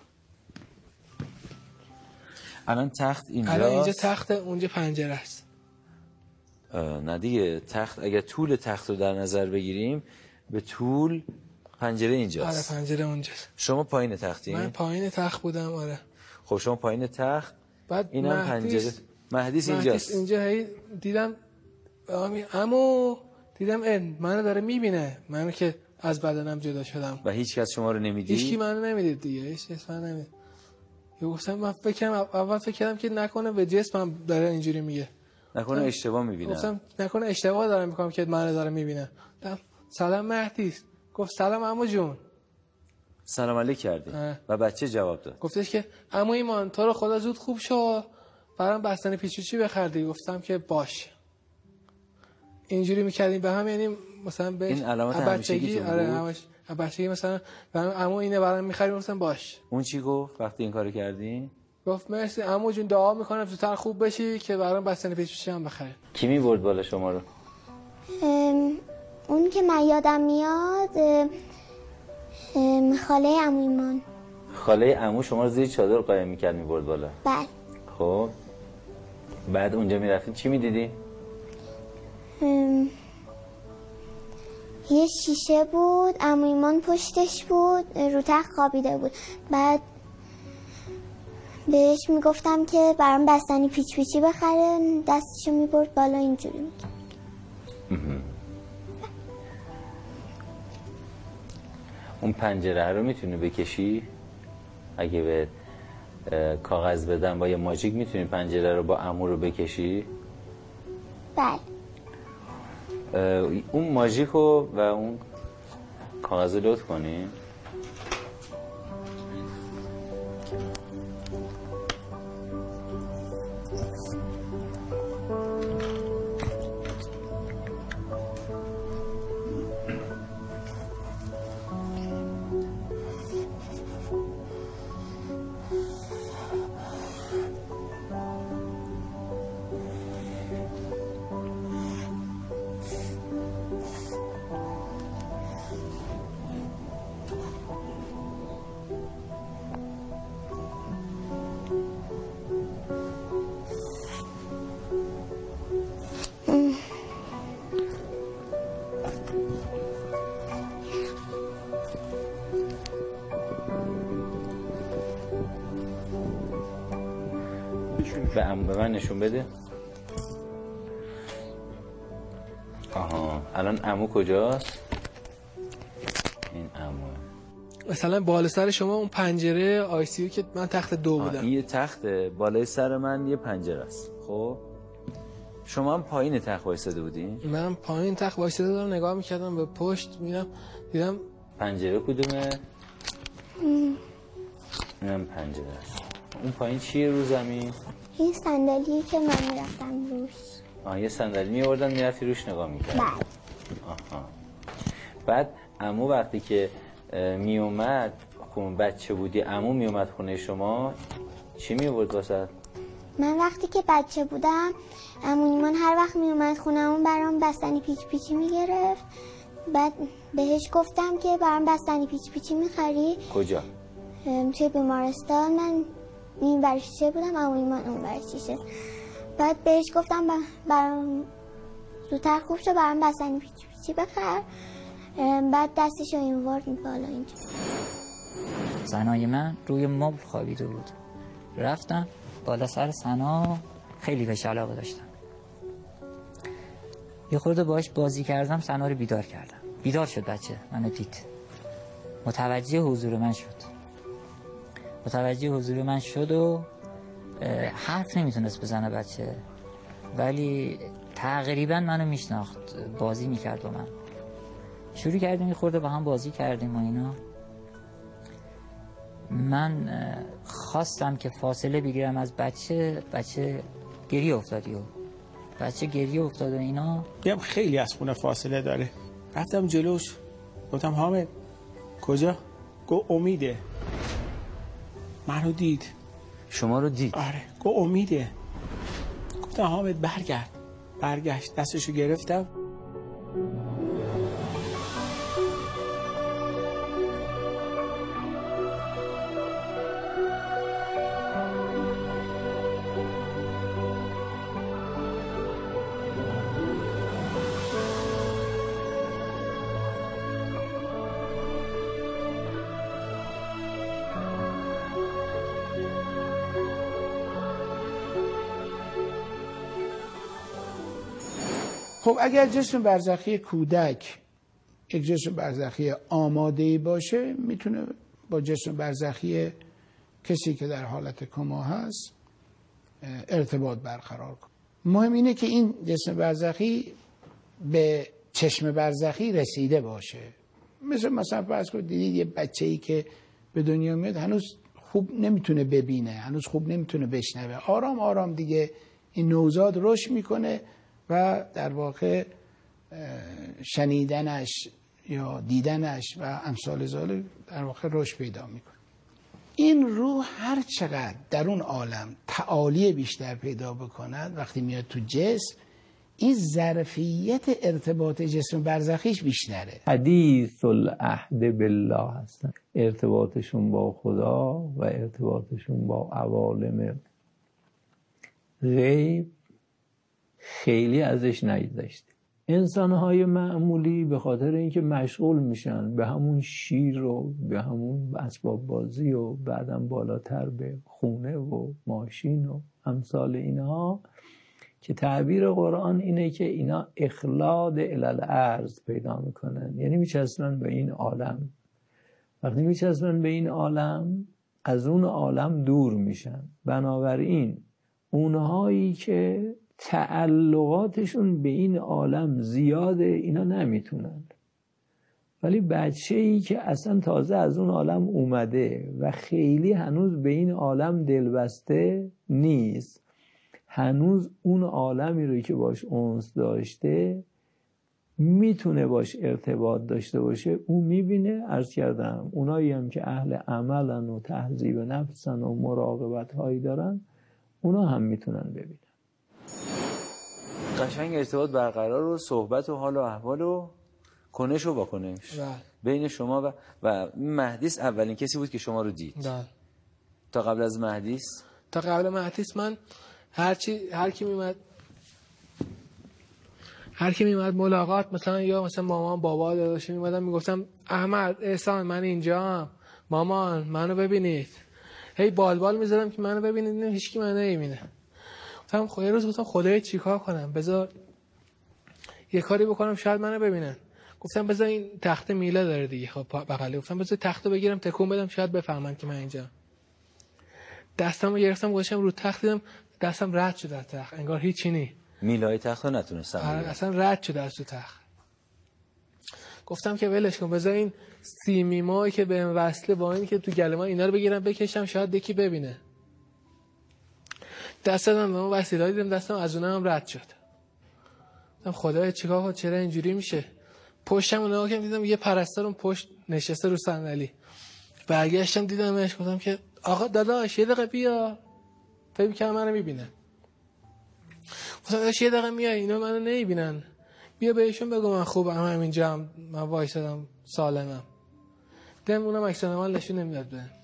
الان تخت اینجاست. الان اینجا تخت اونجا پنجره است. نه دیگه تخت اگر طول تخت رو در نظر بگیریم به طول پنجره اینجاست. آره پنجره اونجاست. شما پایین تختی؟ من پایین تخت بودم آره. خب شما پایین تخت بعد اینم پنجره مهدیس اینجاست. اینجا هی دیدم امو دیدم ان منو داره می‌بینه. منو که از بدنم جدا شدم. و هیچ کس شما رو نمی‌دید؟ هیچ کی منو نمی‌دید دیگه. هیچ کس منو نمید یه گفتم من فکر اول فکر کردم که نکنه به جسمم داره اینجوری میگه. نکنه اشتباه می‌بینه. گفتم نکنه اشتباه دارم می‌کنم که منو داره می‌بینه. سلام مهدی. گفت سلام عمو جون. سلام علیک کردی. و بچه جواب داد. گفتش که عمو ایمان تو رو خدا زود خوب شو. برام بستنی پیچوچی بخردی گفتم که باش اینجوری می‌کردیم به هم یعنی مثلا به این علامت همیشگی آره همش بچگی مثلا عمو اینه برام می‌خریم مثلا باش. اون چی گفت وقتی این کارو کردی؟ گفت مرسی عمو جون دعا می‌کنم زودتر خوب بشی که برام بستنی پیچوچی هم بخره کی می‌برد بالا شما رو؟ اون که من یادم میاد خاله عمو ایمان. خاله عمو شما رو زیر چادر قایم می‌کرد می‌برد بالا. بله. خب بعد اونجا می‌رفتین چی می‌دیدی؟ یه شیشه بود عمو ایمان پشتش بود رو تخت خوابیده بود. بعد بهش می‌گفتم که برام بستنی پیچ پیچی بخره دستشو می‌برد بالا اینجوری می‌کرد. اون پنجره رو می‌تونی بکشی؟ اگه به کاغذ بدم با یه ماجیک می‌تونی پنجره رو با امور رو بکشی؟ بله. اون ماژیک رو و اون کاغذ لطف کنی بالا سر شما اون پنجره آی سی که من تخت دو بودم. این یه تخته. بالای سر من یه پنجره است. خب؟ شما هم پایین تخت وایساده بودین؟ من پایین تخت وایساده بودم نگاه می‌کردم به پشت میرم دیدم پنجره کدومه؟ اینم پنجره اون پایین چیه رو زمین؟ این صندلی که من می‌رفتم روش. آه یه صندلی میوردن می‌رفتی روش نگاه می‌کرد بله. آها. بعد امو وقتی که میومد خون بچه بودی امو میومد خونه شما. چی میورد واسه؟ من وقتی که بچه بودم امونیمان هر وقت میومد خونمون برام بستنی پیچ پیچی می‌گرفت. بعد بهش گفتم که برام بستنی پیچ پیچی می‌خری. کجا؟ توی بیمارستان. من این بر شیشه بودم اما ایمان اون بر شیشه. بعد بهش گفتم برام زودتر خوب شد برام بستنی پیچی پیچی بخر. بعد دستش رو این ورد بالا اینجا. زنای من روی مبل خوابیده بود. رفتم بالا سر سنا خیلی بهش علاقه داشتم. یه خورده باش بازی کردم سنا رو بیدار کردم. بیدار شد بچه منو دید متوجه حضور من شد. متوجه حضور من شد و حرف نمی‌تونست بزنه بچه. ولی تقریبا منو میشناخت. بازی می‌کرد با من. شروع کردیم یه خورده با هم بازی کردیم و اینا. من خواستم که فاصله بگیرم از بچه بچه گریه افتادی و بچه گریه افتاد و اینا. میگم خیلی از خونه فاصله داره. رفتم جلوش گفتم حامد کجا؟ گو امیده. منو دید. شما رو دید؟ آره گو امیده. گفتم حامد برگرد. برگشت دستشو گرفتم. خب اگر جسم برزخی کودک یک جسم برزخی آماده باشه می‌تونه با جسم برزخی کسی که در حالت کما هست ارتباط برقرار کنه. مهم اینه که این جسم برزخی به چشم برزخی رسیده باشه. مثل مثلا فرض کنید دیدید یه بچه ای که به دنیا میاد هنوز خوب نمی‌تونه ببینه هنوز خوب نمی‌تونه بشنوه. آرام آرام دیگه این نوزاد رشد می‌کنه. و در واقع شنیدنش یا دیدنش و امثال ذالک در واقع رشد پیدا می‌کنه. این روح هر چقدر در اون عالم تعالی بیشتر پیدا بکند وقتی میاد تو جسم این ظرفیت ارتباط جسم برزخیش بیشتره. حدیث العهد بالله هستن ارتباطشون با خدا و ارتباطشون با عوالم غیب. خیلی ازش نگذشته. انسانهای معمولی به خاطر اینکه مشغول میشن به همون شیر و به همون اسباب بازی و بعدم بالاتر به خونه و ماشین و امثال اینها که تعبیر قرآن اینه که اینا اخلاد الالعرض پیدا می‌کنن. یعنی میچسبن به این عالم. وقتی میچسبن به این عالم از اون عالم دور میشن. بنابراین اونهایی که تعلقاتشون به این عالم زیاده اینا نمی‌تونن. ولی بچه ای که اصلا تازه از اون عالم اومده و خیلی هنوز به این عالم دلبسته نیست هنوز اون عالمی رو که باش اونس داشته می‌تونه باش ارتباط داشته باشه او می‌بینه عرض کردم اونایی هم که اهل عملن و تهذیب نفسن و مراقبت هایی دارن اونا هم می‌تونن ببینن. قشنگ ارتباط برقرار و صحبت و حال و احوال و کنش و واکنش. بله. بین شما و و مهدیس اولین کسی بود که شما رو دید. بله. تا قبل از مهدیس؟ تا قبل مهدیس من هر چی هر کی میمد هر کی میمد ملاقات مثلا یا مثلا مامان بابا داداش میمدن می‌گفتم احمد احسان من اینجا مامان منو ببینید. هی بال بال می‌زدم که منو ببینید نه هیچ کی منو نمی‌بینه. گفتم خب یه روز گفتم خدای چیکار کنم؟ بذار یه کاری بکنم شاید منو ببینن. گفتم بذار این تخت میله داره دیگه. خب بغلی گفتم بذار تختو بگیرم تکون بدم شاید بفهمن که من اینجا. دستم رو گرفتم گذاشتم رو تخت دیدم دستم رد شده از تخت. انگار هیچی نی. میلای تخت رو نتونستم آره،. اصلا رد شده از تو تخت. گفتم که ولش کن بذار این سیمیمایی که به وصله با این که تو گله من اینا رو بگیرم بکشم شاید یکی ببینه. دست دادم به اون وسیله دیدم دستم از اونم رد شد. خدای چیکار کنم چرا اینجوری میشه؟ پشتم رو نگاه دیدم یه پرستار اون پشت نشسته رو صندلی. برگشتم دیدمش گفتم که آقا داداش یه دقیقه بیا. فکر کنم منو می‌بینه. گفتم یه دقیقه میای اینا منو نمی‌بینن. بیا بهشون بگو من خوبم همینجا هم. من وایسادم سالمم. دم اونم عکس من نشون نمی‌داد به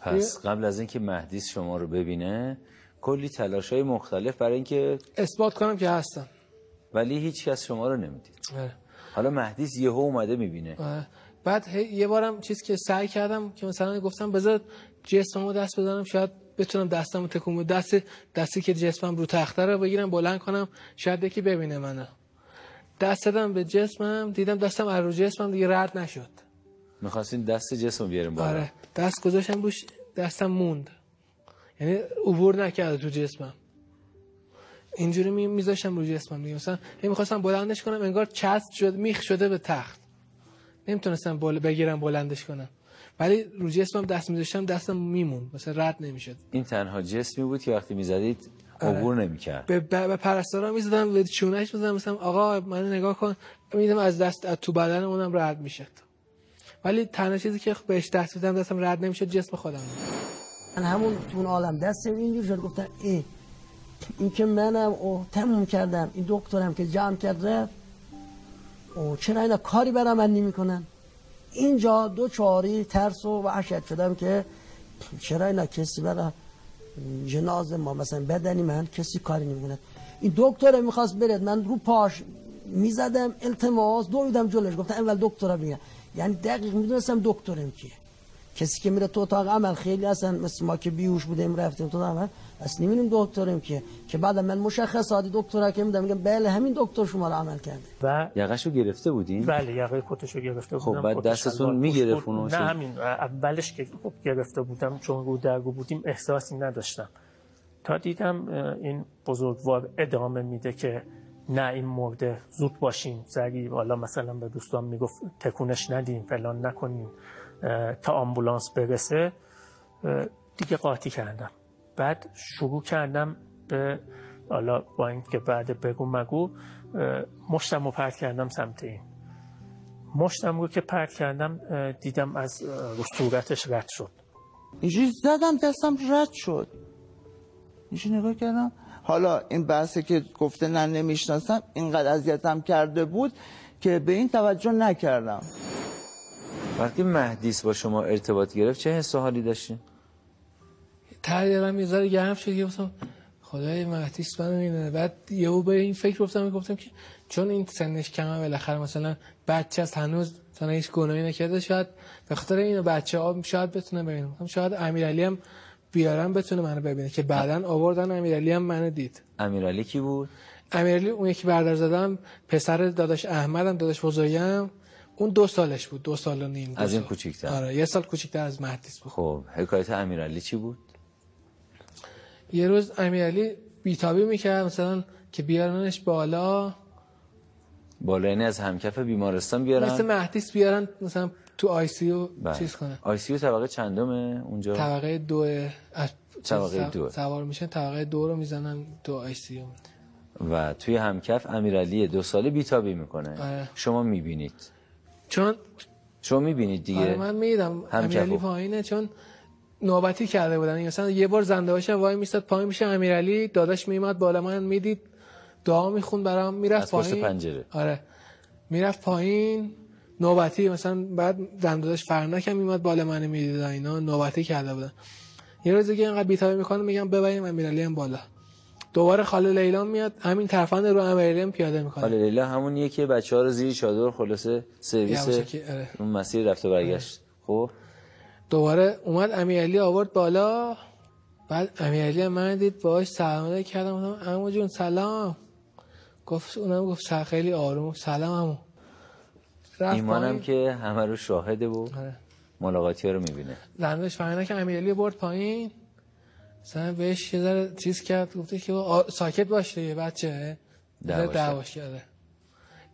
پس قبل از اینکه مهدیس شما رو ببینه کلی تلاش های مختلف برای اینکه اثبات کنم که هستم. ولی هیچ کس شما رو نمی‌دید. حالا مهدیس یهو اومده می‌بینه. بعد یه بارم چیز که سعی کردم که مثلا گفتم بذار جسممو دست بزنم شاید بتونم دستمو تکون دست دستی که جسمم رو تخته رو بگیرم بلند کنم شاید یکی ببینه منو. دست دادم به جسمم دیدم دستم از رو جسمم دیگه رد نشد. می‌خواستین دست جسم بیاریم بالا. آره. دست گذاشتم روش دستم موند. یعنی عبور نکرده تو جسمم. اینجوری می میذاشتم رو جسمم دیگه. مثلا می‌خواستم بلندش کنم انگار چسب شد میخ شده به تخت. نمی‌تونستم بل... بگیرم بلندش کنم. ولی رو جسمم دست میذاشتم دستم میمون مثلا رد نمی‌شد. این تنها جسمی بود که وقتی می‌زدید آره. عبور نمی‌کرد. به, به, به پرستارا می‌زدم به چونش می‌زدم. مثلا آقا من نگاه کن. میدم از دست از تو بدن اونم رد می‌شد. ولی تنها چیزی که بهش دست میدم دستم رد نمی‌شد جسم خودم. من همون تو اون عالم دستم اینجور شد گفتم ای این که منم او تموم کردم این دکترم که جمع کرد رفت. او چرا اینا کاری برای من نمی کنن اینجا دو چاری ترس و وحشت شدم که چرا اینا کسی برای جنازه ما مثلا بدنی من کسی کاری نمی‌کنه. این دکتر می‌خواست برد من رو پاش می‌زدم التماس دویدم جلوش گفتم اول دکتر بگم یعنی دقیق می‌دونستم دکترم کیه کسی که میره تو اتاق عمل خیلی اصلا مثل ما که بیهوش بودیم رفتیم تو اتاق عمل اصلا نمی‌دونیم دکترم کیه که بعد من مشخصاتی دکتر که میدم میگم بله همین دکتر شما رو عمل کرده. و یقشو گرفته بودین؟ بله یقه کتشو گرفته خب، بودم بعد کت دستتون می‌گرفت. اونو نه؟ همین. اولش که خب گرفته بودم چون رو درگو بودیم احساسی نداشتم. تا دیدم این بزرگوار ادامه میده که نه این مرده. زود باشین. سریع حالا مثلا به دوستان می‌گفت تکونش ندین فلان نکنین. اه، تا آمبولانس برسه. دیگه قاطی کردم. بعد شروع کردم به حالا با اینکه بعد بگو مگو مشتم رو پرت کردم سمت این. مشتم رو که پرت کردم دیدم از صورتش رد شد. اینجوری زدم دستم رد شد. اینجوری نگاه کردم. حالا این بحثی که گفته نه نمی‌شناسم اینقدر اذیتم کرده بود که به این توجه نکردم. وقتی مهدیس با شما ارتباط گرفت چه حس و حالی داشتین؟ تریدم یه ذره گرم شد گفتم خدای مهدیس منو اینه. بعد یهو به این فکر گفتم گفتم که چون این سنش کمه بالاخره مثلا بچه است هنوز مثلا هیچ گناهی نکرده شاید به خاطر اینو بچه ها شاید بتونه ببینه. گفتم شاید امیرعلی هم بیارم بتونه منو ببینه که بعدا آوردن امیرعلی هم منو دید. امیرعلی کی بود؟ امیرعلی اون یکی بردار زدم پسر داداش احمدم داداش بزرگم اون دو سالش بود دو سال و نیم از این. کوچیک‌تر. آره یه سال کوچیک‌تر از مهدیس بود. خب حکایت امیرعلی چی بود؟ یه روز امیرعلی بیتابی می‌کرد مثلا که بیارنش بالا. بالا یعنی از همکف بیمارستان بیارن؟ مثل مهدیس بیارن مثلا تو ICU چیز کنن ICU طبقه چندمه اونجا؟ طبقه دو از طبقه دو. سوار میشن طبقه دو رو می‌زنن تو ICU. و توی همکف امیرعلی دو ساله بیتابی می‌کنه. آره. شما می‌بینید. چون شما می‌بینید دیگه؟ آره من میدم. امیرعلی. پایینه چون نوبتی کرده بودن. مثلا یه بار زنده باشه وای میستاد پایین میشه. امیرعلی داداش میمد بالا من می‌دید دعا می‌خوند برام می‌رفت از پشت پایین. پنجره. آره. می‌رفت پایین. نوبتی مثلا بعد زن داداش فرنک هم میمد بالا من می‌دید اینا نوبتی کرده بودن. یه روز دیگه اینقدر بیتابی می‌کنه میگم ببریم امیرعلی هم بالا. دوباره خاله لیلا میاد همین ترفند رو امیرعلی هم پیاده می‌کنه. حالا لیلا همونیه که بچه ها رو زیر چادر خلاصه سرویس آره. اون مسیر رفت و برگشت. خب؟ دوباره اومد امیرعلی آورد بالا. بعد امیرعلی هم من دید باهاش سلام کردم. گفتم عمو جون سلام. گفت اونم گفت خیلی آروم. سلام عمو. ایمانم. که همه رو شاهده و آره. ملاقاتی ها رو می‌بینه. زندش فهمیدن که امیرعلی برد پایین. مثلا بهش یه ذره چیز کرد گفته که آ- ساکت باش دیگه بچه. دعواش کرد. دعواش کرده.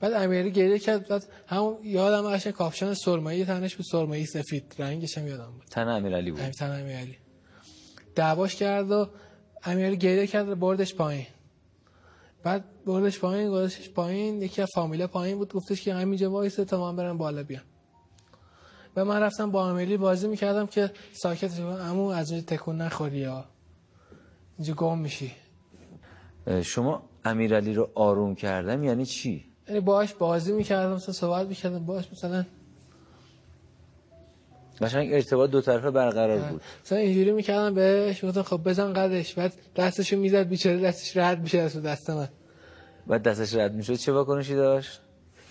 بعد امیرعلی گریه کرد. بعد همون یادم قشنگ کاپشن سرمایی تنش بود سرمایی سفید. رنگش هم یادم بود. تن امیرعلی بود. تن امیرعلی. دعواش کرد و امیرعلی گریه کرد بردش پایین. بعد بردش پایین گذاشتش پایین یکی از فامیلا پایین بود گفتش که همینجا وایسه تا من برم بالا بیام. و من رفتم با امیرعلی بازی می‌کردم که ساکت شو امو از اونجا تکون نخوری یا اینجا گم میشی. شما امیرعلی رو آروم کردم یعنی چی؟ یعنی باهاش بازی می‌کردم مثلا صحبت می‌کردم باهاش مثلا قشنگ ارتباط دو طرفه برقرار بود. مثلا اینجوری می‌کردم بهش گفتم خب بزن قدش بعد دستشو می‌زد بیچاره دستش رد میشه از دست من. بعد دستش رد می‌شد چه واکنشی داشت؟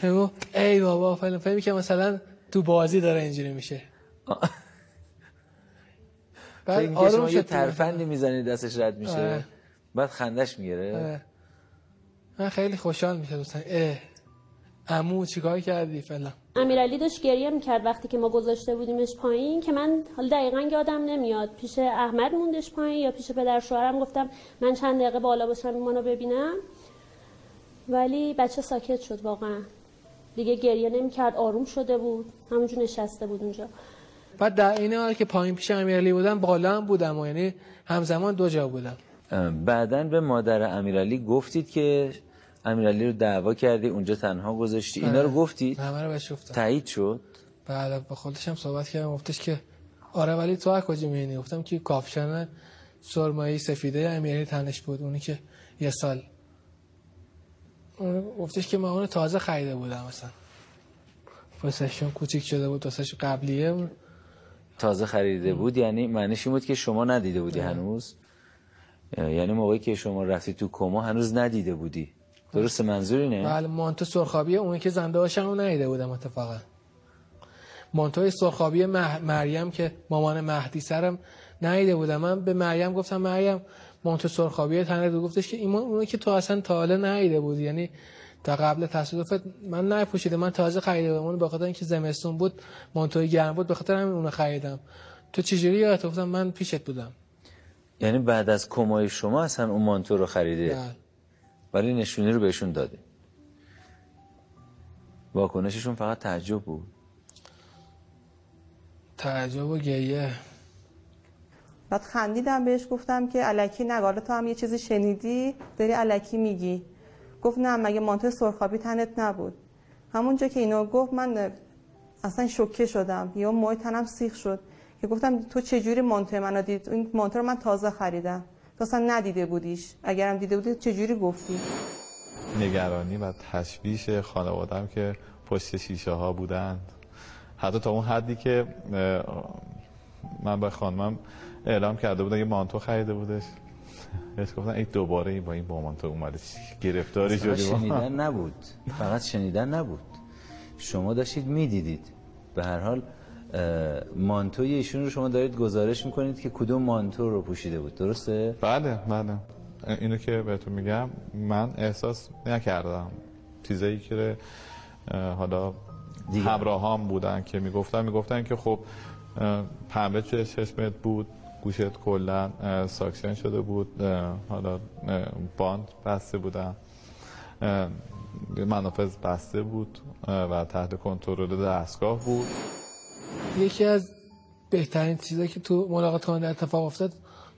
بگو ای بابا فلان فهمی که مثلا تو بازی داره اینجوری میشه. بعد شما یه ترفندی می‌زنید دستش رد میشه. بعد خندش می‌گیره. من خیلی خوشحال میشه دوستان اه. عمو چیکار کردی؟ فلان امیرعلی داشت گریه می‌کرد وقتی که ما گذاشته بودیمش پایین که من حالا دقیقا یادم نمیاد. پیش احمد موندش پایین یا پیش پدر شوهرم؟ گفتم من چند دقیقه بالا باشم ایمانو ببینم. ولی بچه ساکت شد واقعا. دیگه گریه نمی‌کرد آروم شده بود. همونجور نشسته بود اونجا. بعد در این حال که پایین پیش امیرعلی بودم بالا هم بودم و یعنی همزمان دو جا بودم. بعدا به مادر امیرعلی گفتید که امیرعلی رو دعوا کردی اونجا تنها گذاشتی. اینا رو گفتید همه رو بهش گفتم. تایید شد؟ بله با خودش هم صحبت کردم. گفتش که آره ولی تو کجا می‌بینی؟ گفتم که کافشن سرمایی سفیده امیرعلی تنش بود اونی که یه سال. اون گفتش که من اون تازه خریده بودم مثلا. واسهشون کوچیک شده بود واسهش قبلیه. تازه خریده بود؟ یعنی معنیش این بود که شما ندیده بودی هنوز؟ یعنی موقعی که شما رفتی تو کما هنوز ندیده بودی. درست منظور اینه بله مانتو سرخابیه اونی که زنده باشم رو ندیده بودم اتفاقا. مانتوی سرخابی مح... مریم که مامان مهدی سرم ندیده بودم. من به مریم گفتم مریم مانتو سرخابی تنه دو گفتش که ایمان اونو که تو اصلا تا حالا ندیده بودی یعنی تا قبل تصادفت من نپوشیده. من تازه خریده بودم اون به خاطر اینکه زمستون بود مانتوی گرم بود به خاطر همین اونو خریدم. تو چجوری یادت؟ گفتم من پیشت بودم. یعنی بعد از کمای شما اصلا اون مانتو رو خریده؟ بله. ولی نشونی رو بهشون داده. واکنششون فقط تعجب بود. تعجب و گریه. بعد خندیدم بهش گفتم که الکی نگاره تو هم یه چیزی شنیدی؟ داری الکی میگی. گفت نه مگه مانتو سرخابی تنت نبود. همونجا که اینو گفت من اصلا شوکه شدم. یا موی تنم سیخ شد. که گفتم تو چجوری مانتو منو دید؟ این مانتو رو من تازه خریدم. تو اصلا ندیده بودیش. اگرم دیده بودی چجوری گفتی؟ نگرانی و تشویش خانوادم که پشت شیشه ها بودند حتی تا اون حدی که من به خانمم اعلام کرده بودم یه مانتو خریده بودش. بهش گفتن ای دوباره این با این با مانتو اومده گرفتاری شدی شنیدن نبود. فقط شنیدن نبود. شما داشتید می‌دیدید. به هر حال مانتوی ایشون رو شما دارید گزارش می‌کنید که کدوم مانتو رو پوشیده بود درسته؟ بله بله. اینو که بهتون میگم من احساس نکردم. چیزایی که حالا همراهام بودن که می‌گفتن می‌گفتن که خب پنبه توی چشمت بود گوشت کلا suction شده بود حالا باند بسته بودن. منافذ بسته بود و تحت کنترل دستگاه بود. یکی از بهترین چیزایی که تو ملاقات کننده اتفاق افتاد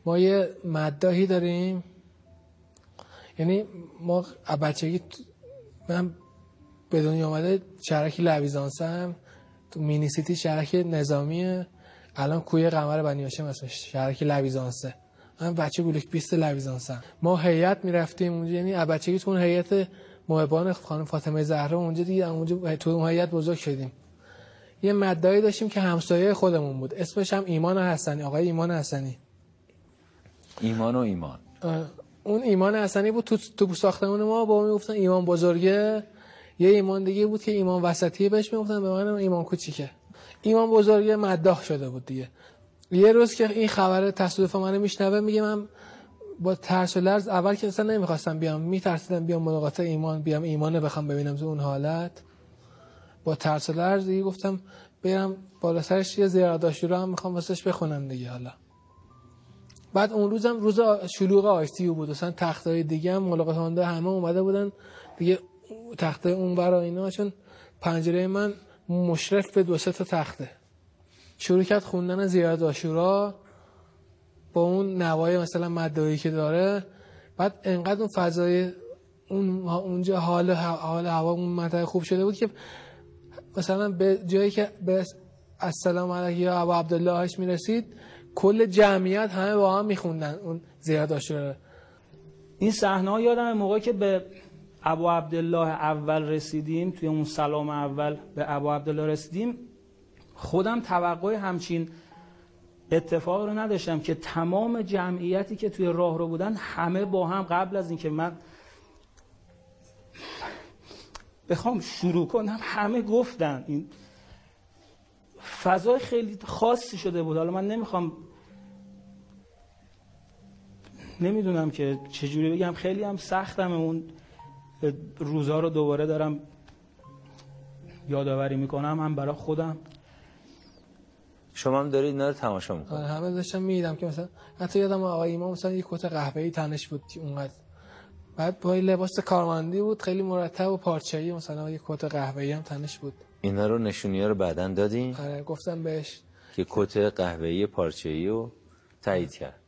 ما یه مداهی داریم. یعنی ما بچگی من به دنیا آمده شرک لویزانسم. تو مینی سیتی شرک نظامیه. الان کوی قمر بنی هاشم اسمش شرک لویزانسه. من بچه بلوک 20 لویزانسم. ما هیئت می‌رفتیم اونجا یعنی بچگی تو اون هیئت محبان خانم فاطمه زهرا اونجا دیگه اونجا تو اون هیئت بزرگ شدیم. یه مدایی داشتیم که همسایه خودمون بود. اسمش هم ایمان حسنی آقای ایمان حسنی. ایمان و ایمان. اون ایمان حسنی بود تو تو ساختمون ما با می‌گفتن ایمان بزرگه. یه ایمان دیگه بود که ایمان وسطی بهش می‌گفتن به من ایمان کوچیکه. ایمان بزرگه مداح شده بود دیگه. یه روز که این خبر تصادف منو میشنوه میگه من با ترس و لرز اول که اصلا نمی‌خواستم بیام. میترسیدم بیام ملاقات ایمان بیام ایمان بخوام ببینم تو اون حالت. با ترس لرز دیگه گفتم برم بالا سرش یه زیارت رو هم می‌خوام واسش بخونم دیگه حالا. بعد اون روزم روز شلوغ آیستی بود. مثلا تختای دیگه هم ملاقات کننده همه اومده بودن. دیگه تخته اون برا اینا چون پنجره من مشرف به دو سه تا تخته. شروع کرد خوندن زیارت آشورا با اون نوای مثلا مدایی که داره. بعد انقدر اون فضای اون اونجا حال حال هوا اون منطقه خوب شده بود که مثلا به جایی که به السلام علیک یا ابو عبدالله هاش می‌رسید کل جمعیت همه با هم میخوندن اون زیاد آشورا این صحنه ها یادم موقعی که به ابو عبدالله اول رسیدیم توی اون سلام اول به ابو عبدالله رسیدیم خودم توقع همچین اتفاق رو نداشتم که تمام جمعیتی که توی راه رو بودن همه با هم قبل از اینکه من بخوام شروع کنم. همه گفتن. این فضای خیلی خاصی شده بود. حالا من نمی‌خوام نمی‌دونم که چجوری بگم. خیلی هم سختم اون روزها رو دوباره دارم یادآوری می‌کنم. هم برای خودم. شما هم دارید اینا رو تماشا می‌کنید. آره، همه داشتم میدم که مثلا حتی یادم آقای ایمان مثلا یه کت قهوه‌ای تنش بود اونقدر بعد با لباس کارمندی بود خیلی مرتب و پارچه‌ای مثلا یه کت قهوه‌ای هم تنش بود. اینا رو نشونی ها رو بعدا دادین؟ آره گفتم بهش. که کت قهوه‌ای پارچه‌ای رو تایید کرد.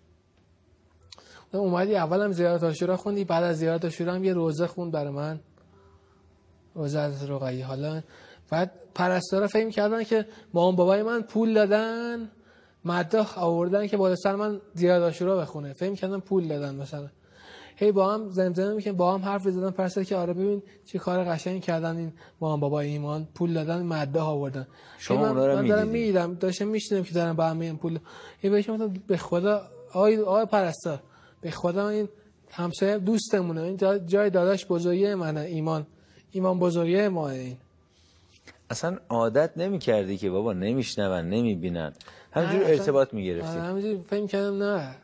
اومدی اولم زیارت آشورا خوندی بعد از زیارت آشورا هم یه روزه خوند برای من. روزه از رقیه حالا بعد پرستارا فهم کردن که مامان بابای من پول دادن مداح آوردن که بالا سر من زیارت آشورا بخونه. فهم کردن پول دادن مثلا. هی با هم زمزمه می‌کنن با هم حرف زدن پرستار که آره ببین چه کار قشنگی کردن این مامان بابای ایمان. پول دادن مداح آوردن. شما من, رو من دارم؟ می‌دیدم داشتم میشنم که دارن با هم میگن پول. هی بهش گفتم به خدا آقای آقای پرستار به خدا این همسایه دوستمونه. این جا- جای داداش بزرگی منه ایمان. ایمان بزرگی ما این. اصلا عادت نمی کردی که بابا نمیشنون نمی‌بینن. همینجور ارتباط آره، می‌گرفتی همینجوری فکر کردم نه.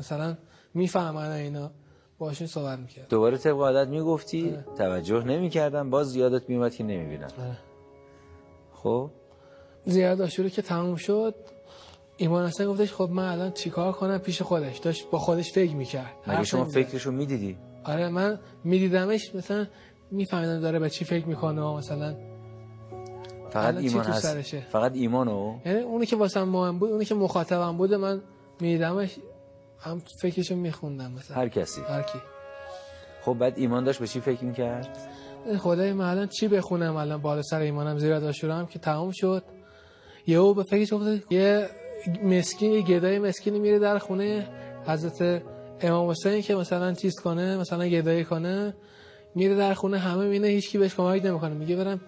مثلا می‌فهمن اینا. باشون صحبت می‌کرد دوباره طبق عادت می‌گفتی؟ توجه نمی‌کردن باز یادت میومد که نمی‌بینن آره. خب؟ زیاد آشوری که تموم شد ایمان اصلا گفتش خب من الان چیکار کنم پیش خودش؟ داشت با خودش فکر می‌کرد. مگه شما فکرشو می‌دیدی؟ آره من میدیدمش مثلا میفهمیدم داره به چی فکر می‌کنه و مثلا فقط ایمان هست سرشه؟ فقط ایمانو؟ یعنی اونی که واسه مهم بود اونی که مخاطبم بوده من میدیدمش هم فکرشو میخوندم مثلا. هر کسی. هر کی. خب بعد ایمان داشت به چی فکر می‌کرد؟ خدای من الان چی بخونم الان؟ بالا سر ایمانم زیرا داشورم که تمام شد. یهو به فکرش افتاد. یه مسکین یه گدای مسکینی میره در خونه. حضرت امام حسین که مثلا چیز کنه مثلا گدایی کنه میره در خونه. همه مینه هیچ کی بهش کمک نمی‌کنه. میگه برم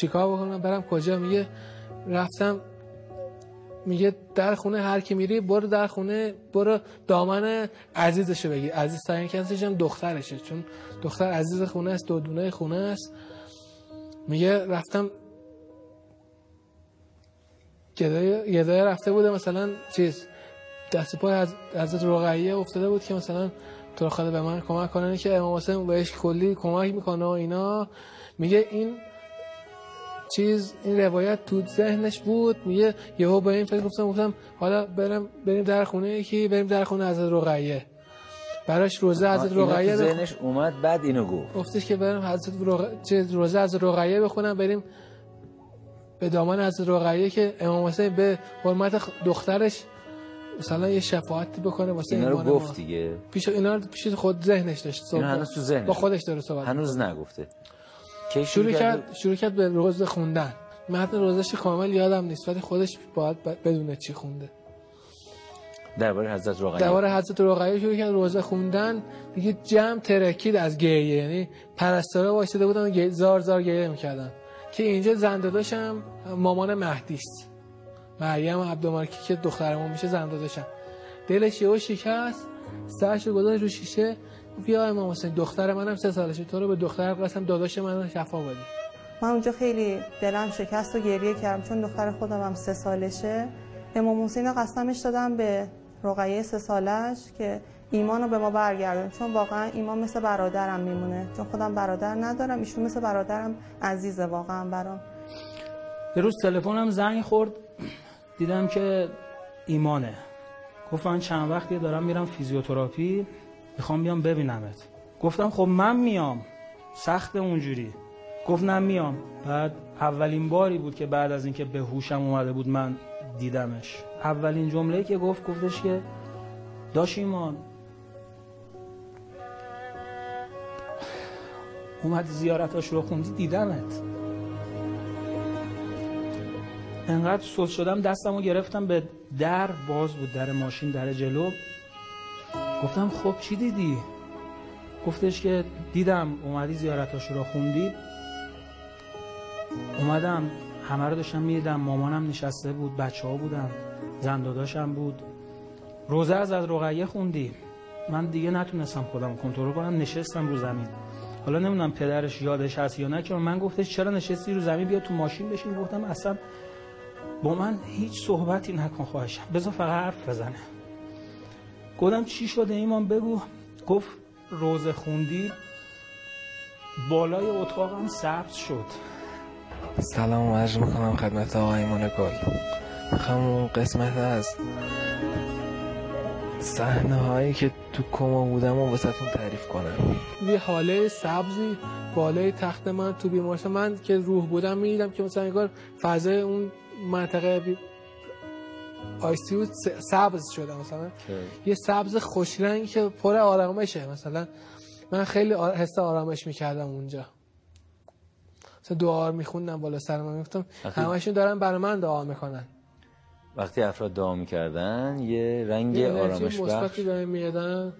چیکار بکنم؟ برم کجا؟ میگه رفتم میگه در خونه هر کی میری برو در خونه برو دامن عزیزشو بگی عزیز ترین کسیش هم دخترشه چون دختر عزیز خونه است دو دونه خونه است. میگه رفتم گدای گدای رفته بوده مثلا چیز دست پای از حضرت رقیه افتاده بود که مثلا تو خدا به من کمک کنه که امام حسین بهش کلی کمک می‌کنه و اینا. میگه این چیز این روایت تو ذهنش بود میگه یهو به این فکر گفتم گفتم حالا برم بریم در خونه یکی بریم در خونه حضرت رقیه. براش روزه حضرت رقیه ذهنش اومد بعد اینو گفت. گفتش که بریم حضرت رق... روزه از رقیه بخونم بریم به دامان حضرت رقیه که امام حسین به حرمت دخترش مثلا یه شفاعتی بکنه واسه اینا رو. گفت دیگه. پیش اینا رو پیش خود ذهنش داشت اینا. هنوز تو ذهنش با خودش داره صحبت هنوز نگفته. کی شروع کرد شروع کرد به روز خوندن. متن روزش کامل یادم نیست ولی خودش باید بدونه چی خونده. درباره حضرت رقیه. دوباره حضرت رقیه شروع کرد روزه خوندن. دیگه جمع ترکید از گریه یعنی پرستارا وایساده بودن و زار زار گریه می‌کردن. که اینجا زنده داشتم مامان مهدی است. مریم عبدالمالکی که دخترمون میشه زنده داشتم دلش یهو شکست سرش گذاشت رو شیشه گفت یا امام حسین دختر منم سه سالشه. تو رو به دختر قسم داداش من شفا بدی. من اونجا خیلی دلم شکست و گریه کردم چون دختر خودم هم سه سالشه. امام حسین قسمش دادم به رقیه سه سالش که ایمان رو به ما برگردون. چون واقعا ایمان مثل برادرم میمونه. چون خودم برادر ندارم ایشون مثل برادرم عزیزه واقعا برام. یه روز تلفنم زنگ خورد. دیدم که ایمانه. گفت من چند وقتی دارم میرم فیزیوتراپی. می‌خوام بیام ببینمت. گفتم خب من میام. سخت اونجوری. گفت نه میام. بعد اولین باری بود که بعد از اینکه به هوشم اومده بود من دیدمش. اولین جمله که گفت گفتش که داش ایمان اومد زیارتاش رو خوندی دیدمت. انقدر سوس شدم دستم رو گرفتم به در باز بود در ماشین در جلو. گفتم خب چی دیدی؟ گفتش که دیدم اومدی زیارتاش رو خوندی. اومدم همه رو داشتم می‌دیدم مامانم نشسته بود بچه ها بودن زنداداشم بود. روزه از از رقیه خوندی. من دیگه نتونستم خودم کنترل کنم نشستم رو زمین. حالا نمی‌دونم پدرش یادش هست یا نه که من گفتش چرا نشستی رو زمین؟ بیا تو ماشین بشین. گفتم اصلا با من هیچ صحبتی نکن خواهشم. بذار فقط حرف بزنه. گفتم چی شده ایمان بگو. گفت روزه خوندی بالای اتاقم سبز شد. سلام عرض می‌کنم خدمت آقای ایمان گل. می‌خوام اون قسمت از صحنه هایی که تو کما بودم و واسهتون تعریف کنم. یه حاله سبزی بالای تخت من تو بیمارستان. من که روح بودم می‌دیدم که مثلا انگار فضای اون منطقه. آیسیو سبز شده مثلا. یه سبز خوش رنگ که پر آرامشه. مثلا من خیلی حس آرامش می‌کردم اونجا. مثلا دعا میخوندم بالا سر من. می‌گفتم همشون دارن برای من دعا می‌کنن. وقتی افراد دعا می‌کردن یه رنگ یه آرامش بخش. میدن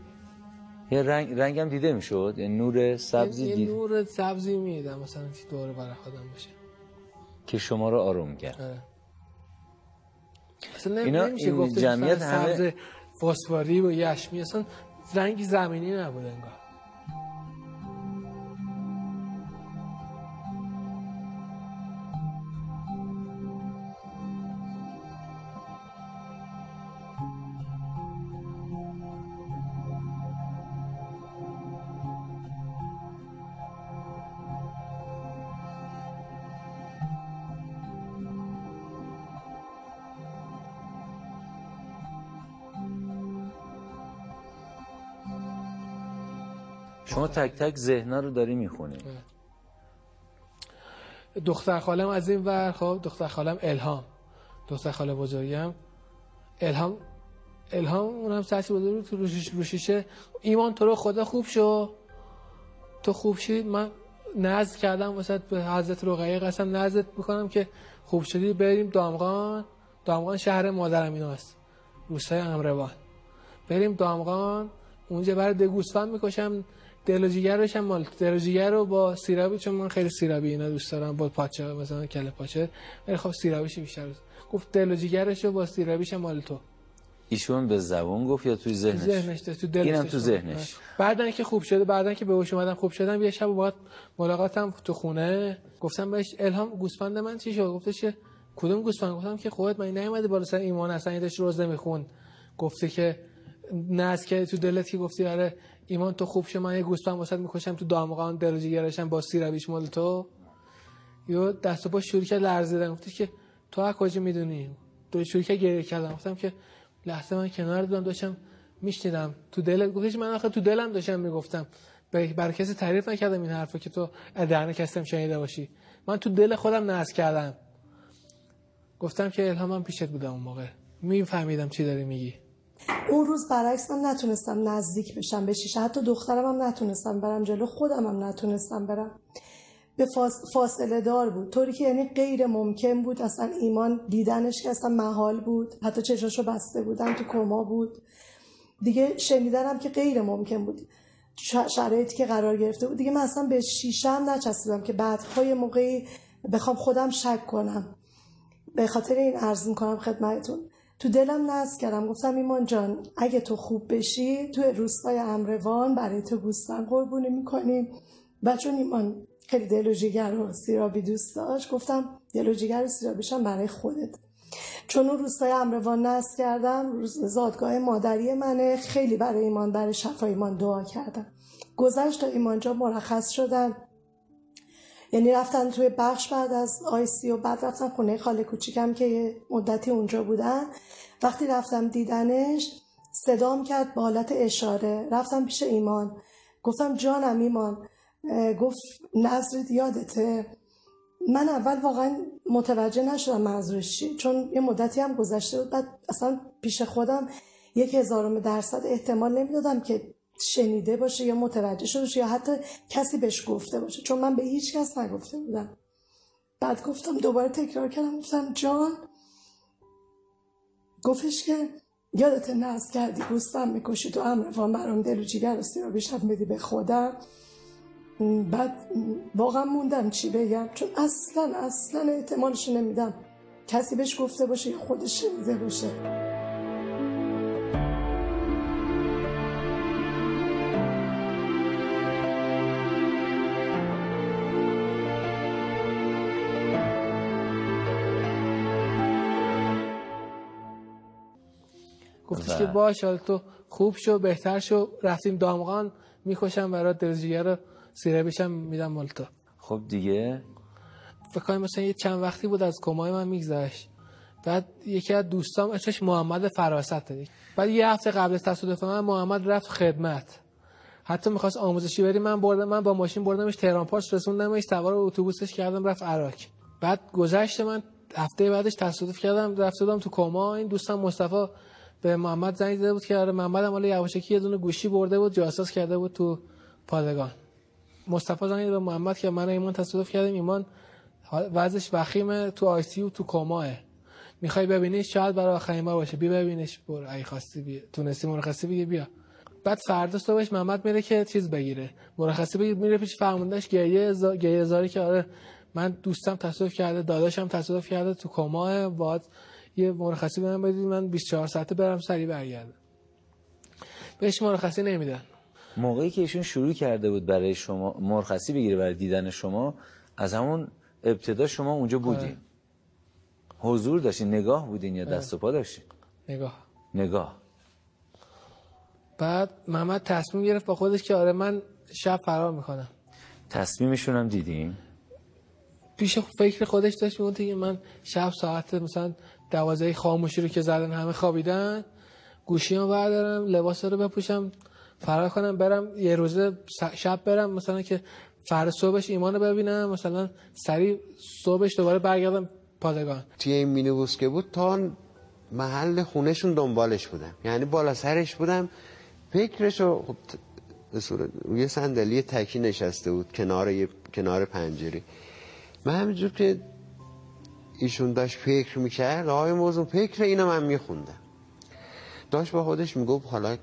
یه رنگ رنگم دیده می‌شد؟ یه نور سبزی یه دید نور سبزی میدم مثلا دور برای خودم باشه. که شما رو آروم کرد. آره. اصلا اینا- نمیشه این گفت جمعیت همه- فسفوری و یشمی اصلا رنگ زمینی نبود انگار. شما تک تک ذهنا رو داری می‌خونی. دختر خالم از این ور خب دختر خالم الهام. دختر خاله بزرگم الهام الهام اونم سرچی بزرگ تو روشیش روشیشه. ایمان تو رو خدا خوب شو. تو خوب شی. من نزد کردم واسه به حضرت رقیه قسم نزدت می‌کنم که خوب شدی. بریم دامغان. دامغان شهر مادرم ایناست روستای امروان. بریم دامغان. اونجا برای دگوسفند می‌کشم. دل و جیگرش هم مال دل و جیگر رو با سیرابی چون من خیلی سیرابی اینا دوست دارم با پاچه مثلا کله پاچه ولی خب سیرابیش بیشتر گفت دل و جیگرش رو با سیرابیش هم مال تو. ایشون به زبون گفت یا توی ذهنش؟ ذهنش تو دلش اینم. تو ذهنش. بعدن که خوب شده بعدن که به هوش اومدم خوب شدم یه شب باید ملاقاتم تو خونه گفتم بهش الهام گوسفند من چی شد؟ گفتش که کدوم گوسفند؟ گفتم که خودت من نیومده بالا سر ایمان اصلا داشت روزه میخون گفته که ناز که تو دلت که گفتی آره. ایمان تو خوب شو من یه گوسفند واسط می‌کشم تو دامغان دل و جیگرشم با سیرویش مال تو. یو دست و پا شروع کرد لرزیدن. گفتش که تو از کجا می‌دونی؟ تو شروع کرد گریه کردم. گفتم که لحظه من کنار بودم داشتم میشنیدم تو دلت. گفتش من آخه تو دلم داشتم می‌گفتم. برای کسی تعریف نکردم این حرفو که تو دهن کسیم شنیده باشی. من تو دل خودم ناز کردم. گفتم که الهامم پیشت بودم اون موقع. میفهمیدم چی داری میگی. اون روز برعکس من نتونستم نزدیک بشم به شیشه. حتی دخترم هم نتونستم برم جلو خودم هم نتونستم برم. به فاصله دار بود. طوری که یعنی غیر ممکن بود. اصلا ایمان دیدنش که اصلا محال بود. حتی چشاشو بسته بودن تو کما بود. دیگه شنیدنم که غیر ممکن بود. شرایطی که قرار گرفته بود. دیگه من اصلا به شیشه هم نچسبیدم که بعدها یه موقعی بخوام خودم شک کنم. به خاطر این عرض می‌کنم خدمتتون. تو دلم نزد کردم. گفتم ایمان جان اگه تو خوب بشی تو روستای امروان برای تو گوسفند قربونی می‌کنیم و چون ایمان خیلی دل و جیگر و سیرابی دوست داشت گفتم دل و جیگر و سیرابیشم برای خودت. چون اون روستای امروان نصب کردم زادگاه مادری منه. خیلی برای ایمان برای شفا ایمان دعا کردم. گذشت تا ایمان جا مرخص شدن. یعنی رفتن توی بخش بعد از آیسی و بعد رفتن خونه خاله کوچیکم که مدتی اونجا بودن. وقتی رفتم دیدنش صدام کرد با حالت اشاره. رفتم پیش ایمان. گفتم جانم ایمان. گفت نظرت یادته. من اول واقعا متوجه نشدم منظورش چیه چون یه مدتی هم گذشته بود. بعد اصلا پیش خودم یک هزارم درصد احتمال نمی‌دادم که شنیده باشه یا متوجه شده باشه یا حتی کسی بهش گفته باشه. چون من به هیچ کس نگفته بودم. بعد گفتم دوباره تکرار کردم. گفتم جان گفتش که یادت نرس کردی گوستم می‌کشی تو امروان برام دل و جیگر و سیرابیشم بدی به خودم. بعد واقعا موندم چی بگم. چون اصلا اصلا احتمالش نمیدم. کسی بهش گفته باشه یا خودش شنیده باشه. گفتش که باش حالا تو خوب شو بهتر شو. رفتیم دامغان می‌کشم برای دلجیگر رو سیره بشم میدم مال تو. خب دیگه؟ فکر کنم مثلا یه چند وقتی بود از کمای من میگذشت. بعد یکی از دوستام اسمش محمد فراست دید بعد یه هفته قبل از تصادف من محمد رفت خدمت. حتی می‌خواست آموزشی بری من بردم من با ماشین بردمش تهران پاس رسوندمش سوار اتوبوسش کردم رفت عراق. بعد گذشت من هفته بعدش تصادف کردم رفتم تو کما. این دوستم مصطفی به محمد زنگ زده بود که آره محمد هم یواشکی یه دونه گوشی برده بود جاساس کرده بود تو پادگان. مصطفی زنگ به محمد که من ایمان تصادف کردیم. ایمان وضعش وخیمه تو آی سی تو کماه می‌خوای ببینیش شاید برای آخرین بار باشه. بیا ببینش برو. ای خواستی بیا. تونستی مرخصی بگیر بیا. بعد فردا صبحش محمد میره که چیز بگیره. مرخصی بگیر میره پیش فرموندهش گریه زا... گریه زاری که آره من دوستم تصادف کرده داداشم تصادف کرده تو کماه باید یه مرخصی به من بدید من 24 ساعته برم سری برگردم. بهش مرخصی نمیدن. موقعی که ایشون شروع کرده بود برای شما مرخصی بگیره برای دیدن شما از همون ابتدا شما اونجا بودین. حضور داشتین نگاه بودین یا دست و پا داشتین؟ نگاه. نگاه. بعد محمد تصمیم گرفت با خودش که آره من شب فرار می‌کنم. تصمیمشون هم دیدیم پیش فکر خودش داشت می‌گفت که من شب ساعت مثلا دوازده خاموشی رو که زدن همه خوابیدن. گوشی رو بردارم لباس رو بپوشم فرار کنم برم یه روزه شب برم مثلا که فردا صبحش ایمان رو ببینم مثلا سریع صبحش دوباره برگردم پادگان. توی این که بود تا محل خونهشون دنبالش بودم. یعنی بالا سرش بودم. فکرشو خب یه صندلی تکی نشسته بود کنار کنار پنجره. من همینجور که ایشون داشت فکر می‌کرد آقای موضوع فکر اینو من میخوندم. داشت با خودش می‌گفت حالا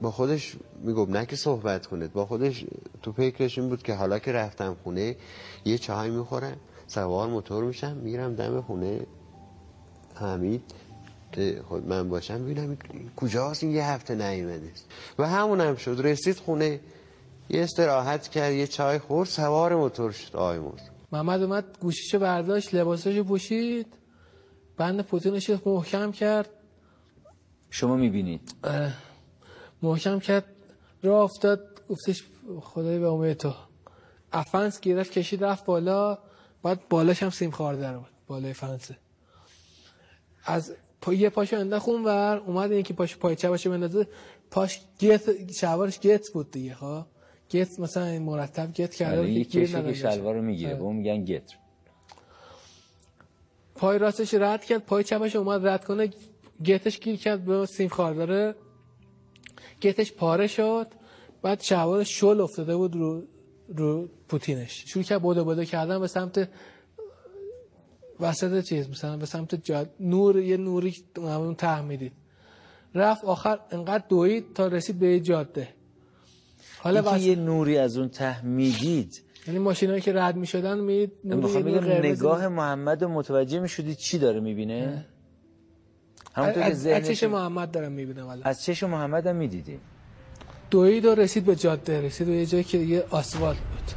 با خودش می‌گفت نه که صحبت کنید با خودش تو فکرش این بود که حالا که رفتم خونه یه چای می‌خورم سوار موتور میشم میرم دم خونه حمید خود من باشم ببینم کجاست این یه هفته نیومده. و همون هم شد رسید خونه یه استراحت کرد یه چای خورد سوار موتور شد آقای موضوع محمد اومد گوشیشو برداشت لباساشو پوشید بند پوتینش محکم کرد. شما می‌بینید محکم کرد راه افتاد گفتش خدای به امید تو. افنس گرفت کشید رفت بالا. بعد بالاش هم سیم خارده بود بالای فنسه از پا یه پاشو انداخت ور اومد یکی پاش پای چپش بندازه. پاش گت شلوارش گت بود دیگه ها گت مثلا مرتب گت کرده یکی که شلوار رو می‌گیره. به اون میگن گت. پای راستش رد کرد پای چپش اومد رد کنه گتش گیر کرد به سیم خارداره گتش پاره شد بعد شلوار شل افتاده بود رو رو پوتینش. شروع کرد بوده بوده کردن به سمت وسط چیز مثلا به سمت جاد نور یه نوری اون ته می‌دید. رفت آخر انقدر دوید تا رسید به جاده. حالا بس... یه نوری از اون ته می‌دید یعنی ماشینایی که رد می‌شدن می‌دید نوری نگاه محمد رو متوجه می‌شدید چی داره می‌بینه؟ همونطور که ذهنش از چش محمد دارم می‌بینم از چش محمد هم می‌دیدی. دوید و رسید به جاده رسید به یه جایی که دیگه آسفالت بود.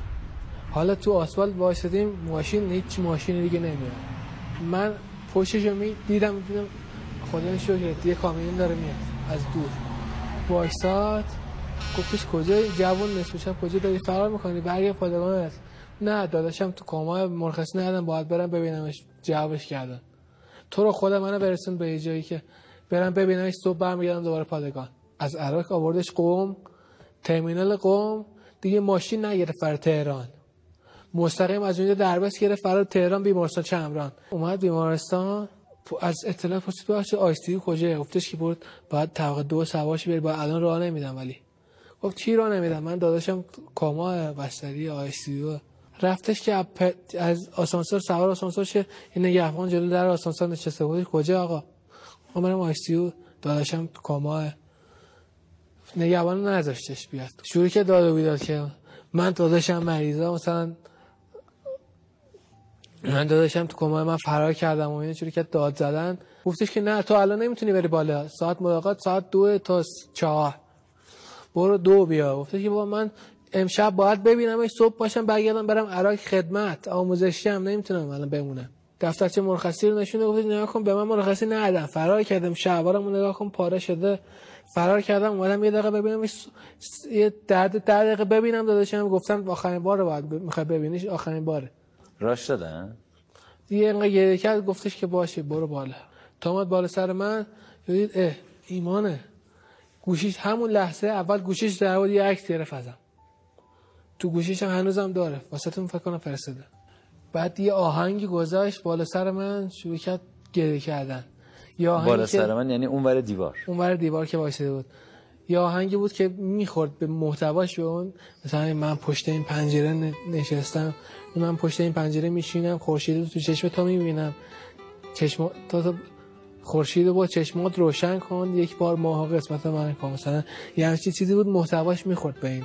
حالا تو آسفالت وایسادیم ماشین هیچ ماشین دیگه نمیاد من پشتش رو می دیدم دیدم خدا یه کامیون داره میاد از دور. وایساد گفتش کجا جوون نصف کجا داری فرار می‌کنی؟ برگرد پادگان هست نه داداشم تو کما مرخصی ندادم باید برم ببینمش جوابش کردن. تو رو خدا منو برسون به یه جایی که برم ببینمش صبح برمیگردم دوباره پادگان از عراق آوردش قوم ترمینال قوم دیگه ماشین نگرفت فرار تهران. مستقیم از اونجا دربست گرفت فرار تهران بیمارستان چمران. اومد بیمارستان از اطلاع پرسید بخش آیستی کجا؟ گفتش که برد بعد طبقه دو سواش بری. با الان راه نمیدم ولی. گفت چی راه نمیدم من داداشم کاما بستری آیستی رفتش که از آسانسور سوار آسانسور شه. این نگهبان جلو در آسانسور نشسته بود. کجا آقا؟ من آیستی داداشم کاما. نگهبان نذاشتش بیاد. شروع که داد و بیداد که من داداشم مریضا مثلا من داداشم تو کمای من فرار کردم و اینه چوری که داد زدن. گفتش که نه تو الان نمی‌تونی بری بالا. ساعت ملاقات ساعت دو تا چهار. برو دو بیا. گفتش که با من امشب باید ببینم صبح باشم برگردم برم عراق خدمت. آموزشی هم نمی‌تونم الان بمونم. دفترچه مرخصی رو نشونه گفت نگاه کن به من مرخصی ندادم. فرار کردم شلوارم نگاه کن پاره شده. فرار کردم اومدم یه دقیقه ببینم یه درد در دقیقه ببینم داداشم. گفتن آخرین بار باید می‌خوای ببینیش آخرین باره. راش دادن؟ دیگه اینقدر گریه کرد گفتش که باشه برو بالا. تا اومد بالا سر من دید اه ایمانه. گوشیش همون لحظه اول گوشیش در بود یه عکس گرفت ازم. تو گوشیش هم هنوزم داره. واسه فکر کنم فرستاده. بعد یه آهنگی گذاشت بالا سر من شروع کرد گریه کردن. یا بالا سر من یعنی اون ور دیوار. اون ور دیوار که وایساده بود. یا آهنگی بود که می‌خورد به محتواش به اون مثلا من پشت این پنجره نشستم. من پشت این پنجره میشینم خورشید رو تو چشم تو می‌بینم. چشم تا تو خورشید رو با چشمات روشن کن. یک بار ماه قسمت من کن مثلا یه همچین چیزی بود محتواش می‌خورد به این.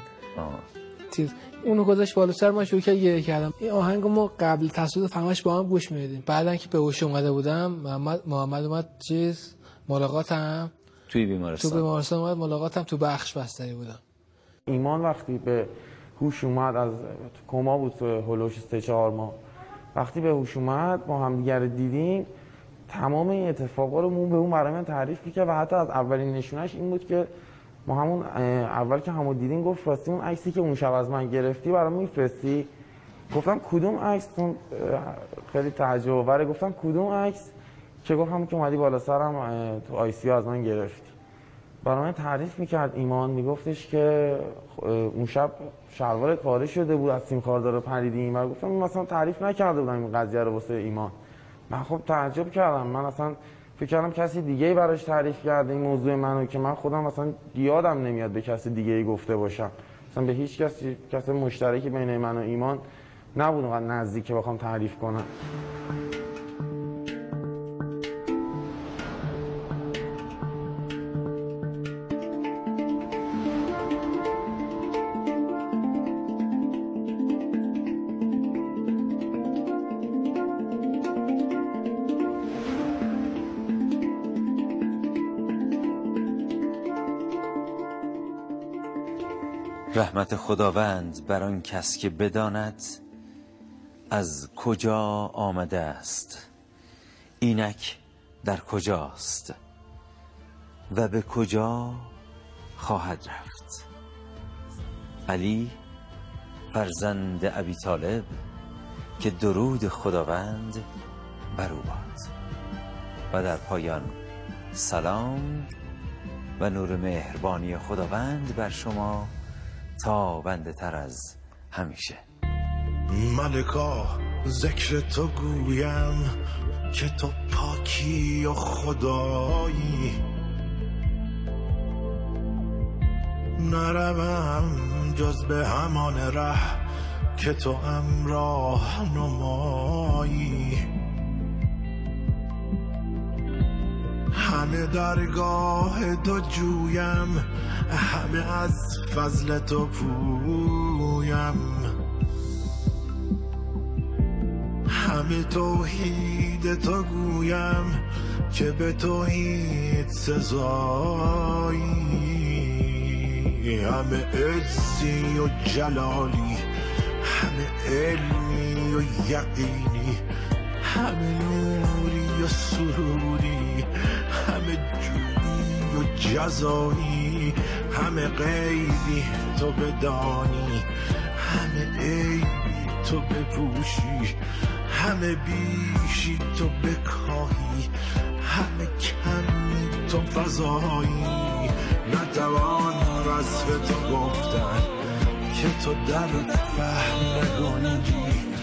چیز. اونو گذاشت بالا سر من شروع کرد گریه کردم. این آهنگ ما قبل تصویر فهمش با هم گوش میدیم بعدن که به هوش اومده بودم محمد محمد اومد چیز؟ ملاقاتم. توی بیمارستان. تو بیمارستان اومد ملاقاتم تو بخش بستری بودم. ایمان وقتی به هوش اومد از کما بود تو هلوش سه چهار ماه. وقتی به هوش اومد ما هم دیگر دیدیم. تمام این اتفاقا رو مون به اون برای من تعریف می‌کرد و حتی از اولین نشونش این بود که ما همون اول که همو دیدیم گفت راستی اون عکسی که اون شب از من گرفتی برام میفرستی. گفتم کدوم عکس؟ خیلی تعجب آوره. گفتم کدوم عکس؟ که گفت همون که اومدی بالا سرم تو آی سی از من گرفتی. برای من تعریف می‌کرد ایمان. میگفتش که اون شب شلوار کاری شده بود از تیم کاردار پریدیم. و گفتم مثلا تعریف نکرده بودم این قضیه رو واسه ایمان. من خب تعجب کردم. من اصلا فکر کردم کسی دیگه براش تعریف کرده این موضوع منو که من خودم مثلا یادم نمیاد به کسی دیگه ای گفته باشم. مثلا به هیچ کسی کسی مشترکی بین من و ایمان نبود اونقدر نزدیک که بخوام تعریف کنم. رحمت خداوند بر آن کس که بداند از کجا آمده است؟ اینک در کجاست؟ و به کجا خواهد رفت؟ علی فرزند ابی طالب که درود خداوند بر او باد. و در پایان سلام و نور مهربانی خداوند بر شما. تابنده تر از همیشه. ملکا ذکر تو گویم که تو پاکی و خدایی. نروم جز به همان ره که تو امراه نمایی. همه درگاه تو جویم همه از فضل تو پویم. همه توحید تو گویم که به توحید سزایی. همه عزی و جلالی همه علمی و یقینی همه نوری و سروری و جزایی. همه غیبی تو بدانی. همه عیبی تو بپوشی. همه بیشی تو بکاهی. همه کمی تو فضایی. نتوان وصف تو گفتن که تو در فهم نگنجی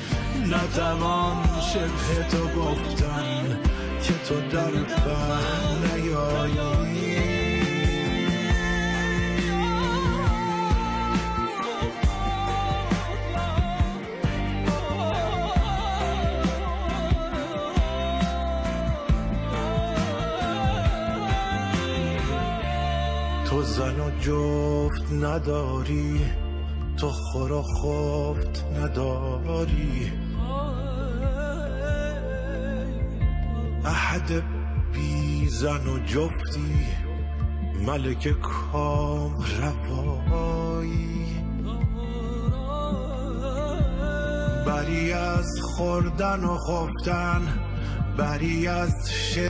نتوان شبه تو گفتن که تو در فهم نیایی. زن و جفت نداری تو خور و خفت نداری. احد بیزن و جفتی ملک کام روایی. بری از خوردن و خفتن بری از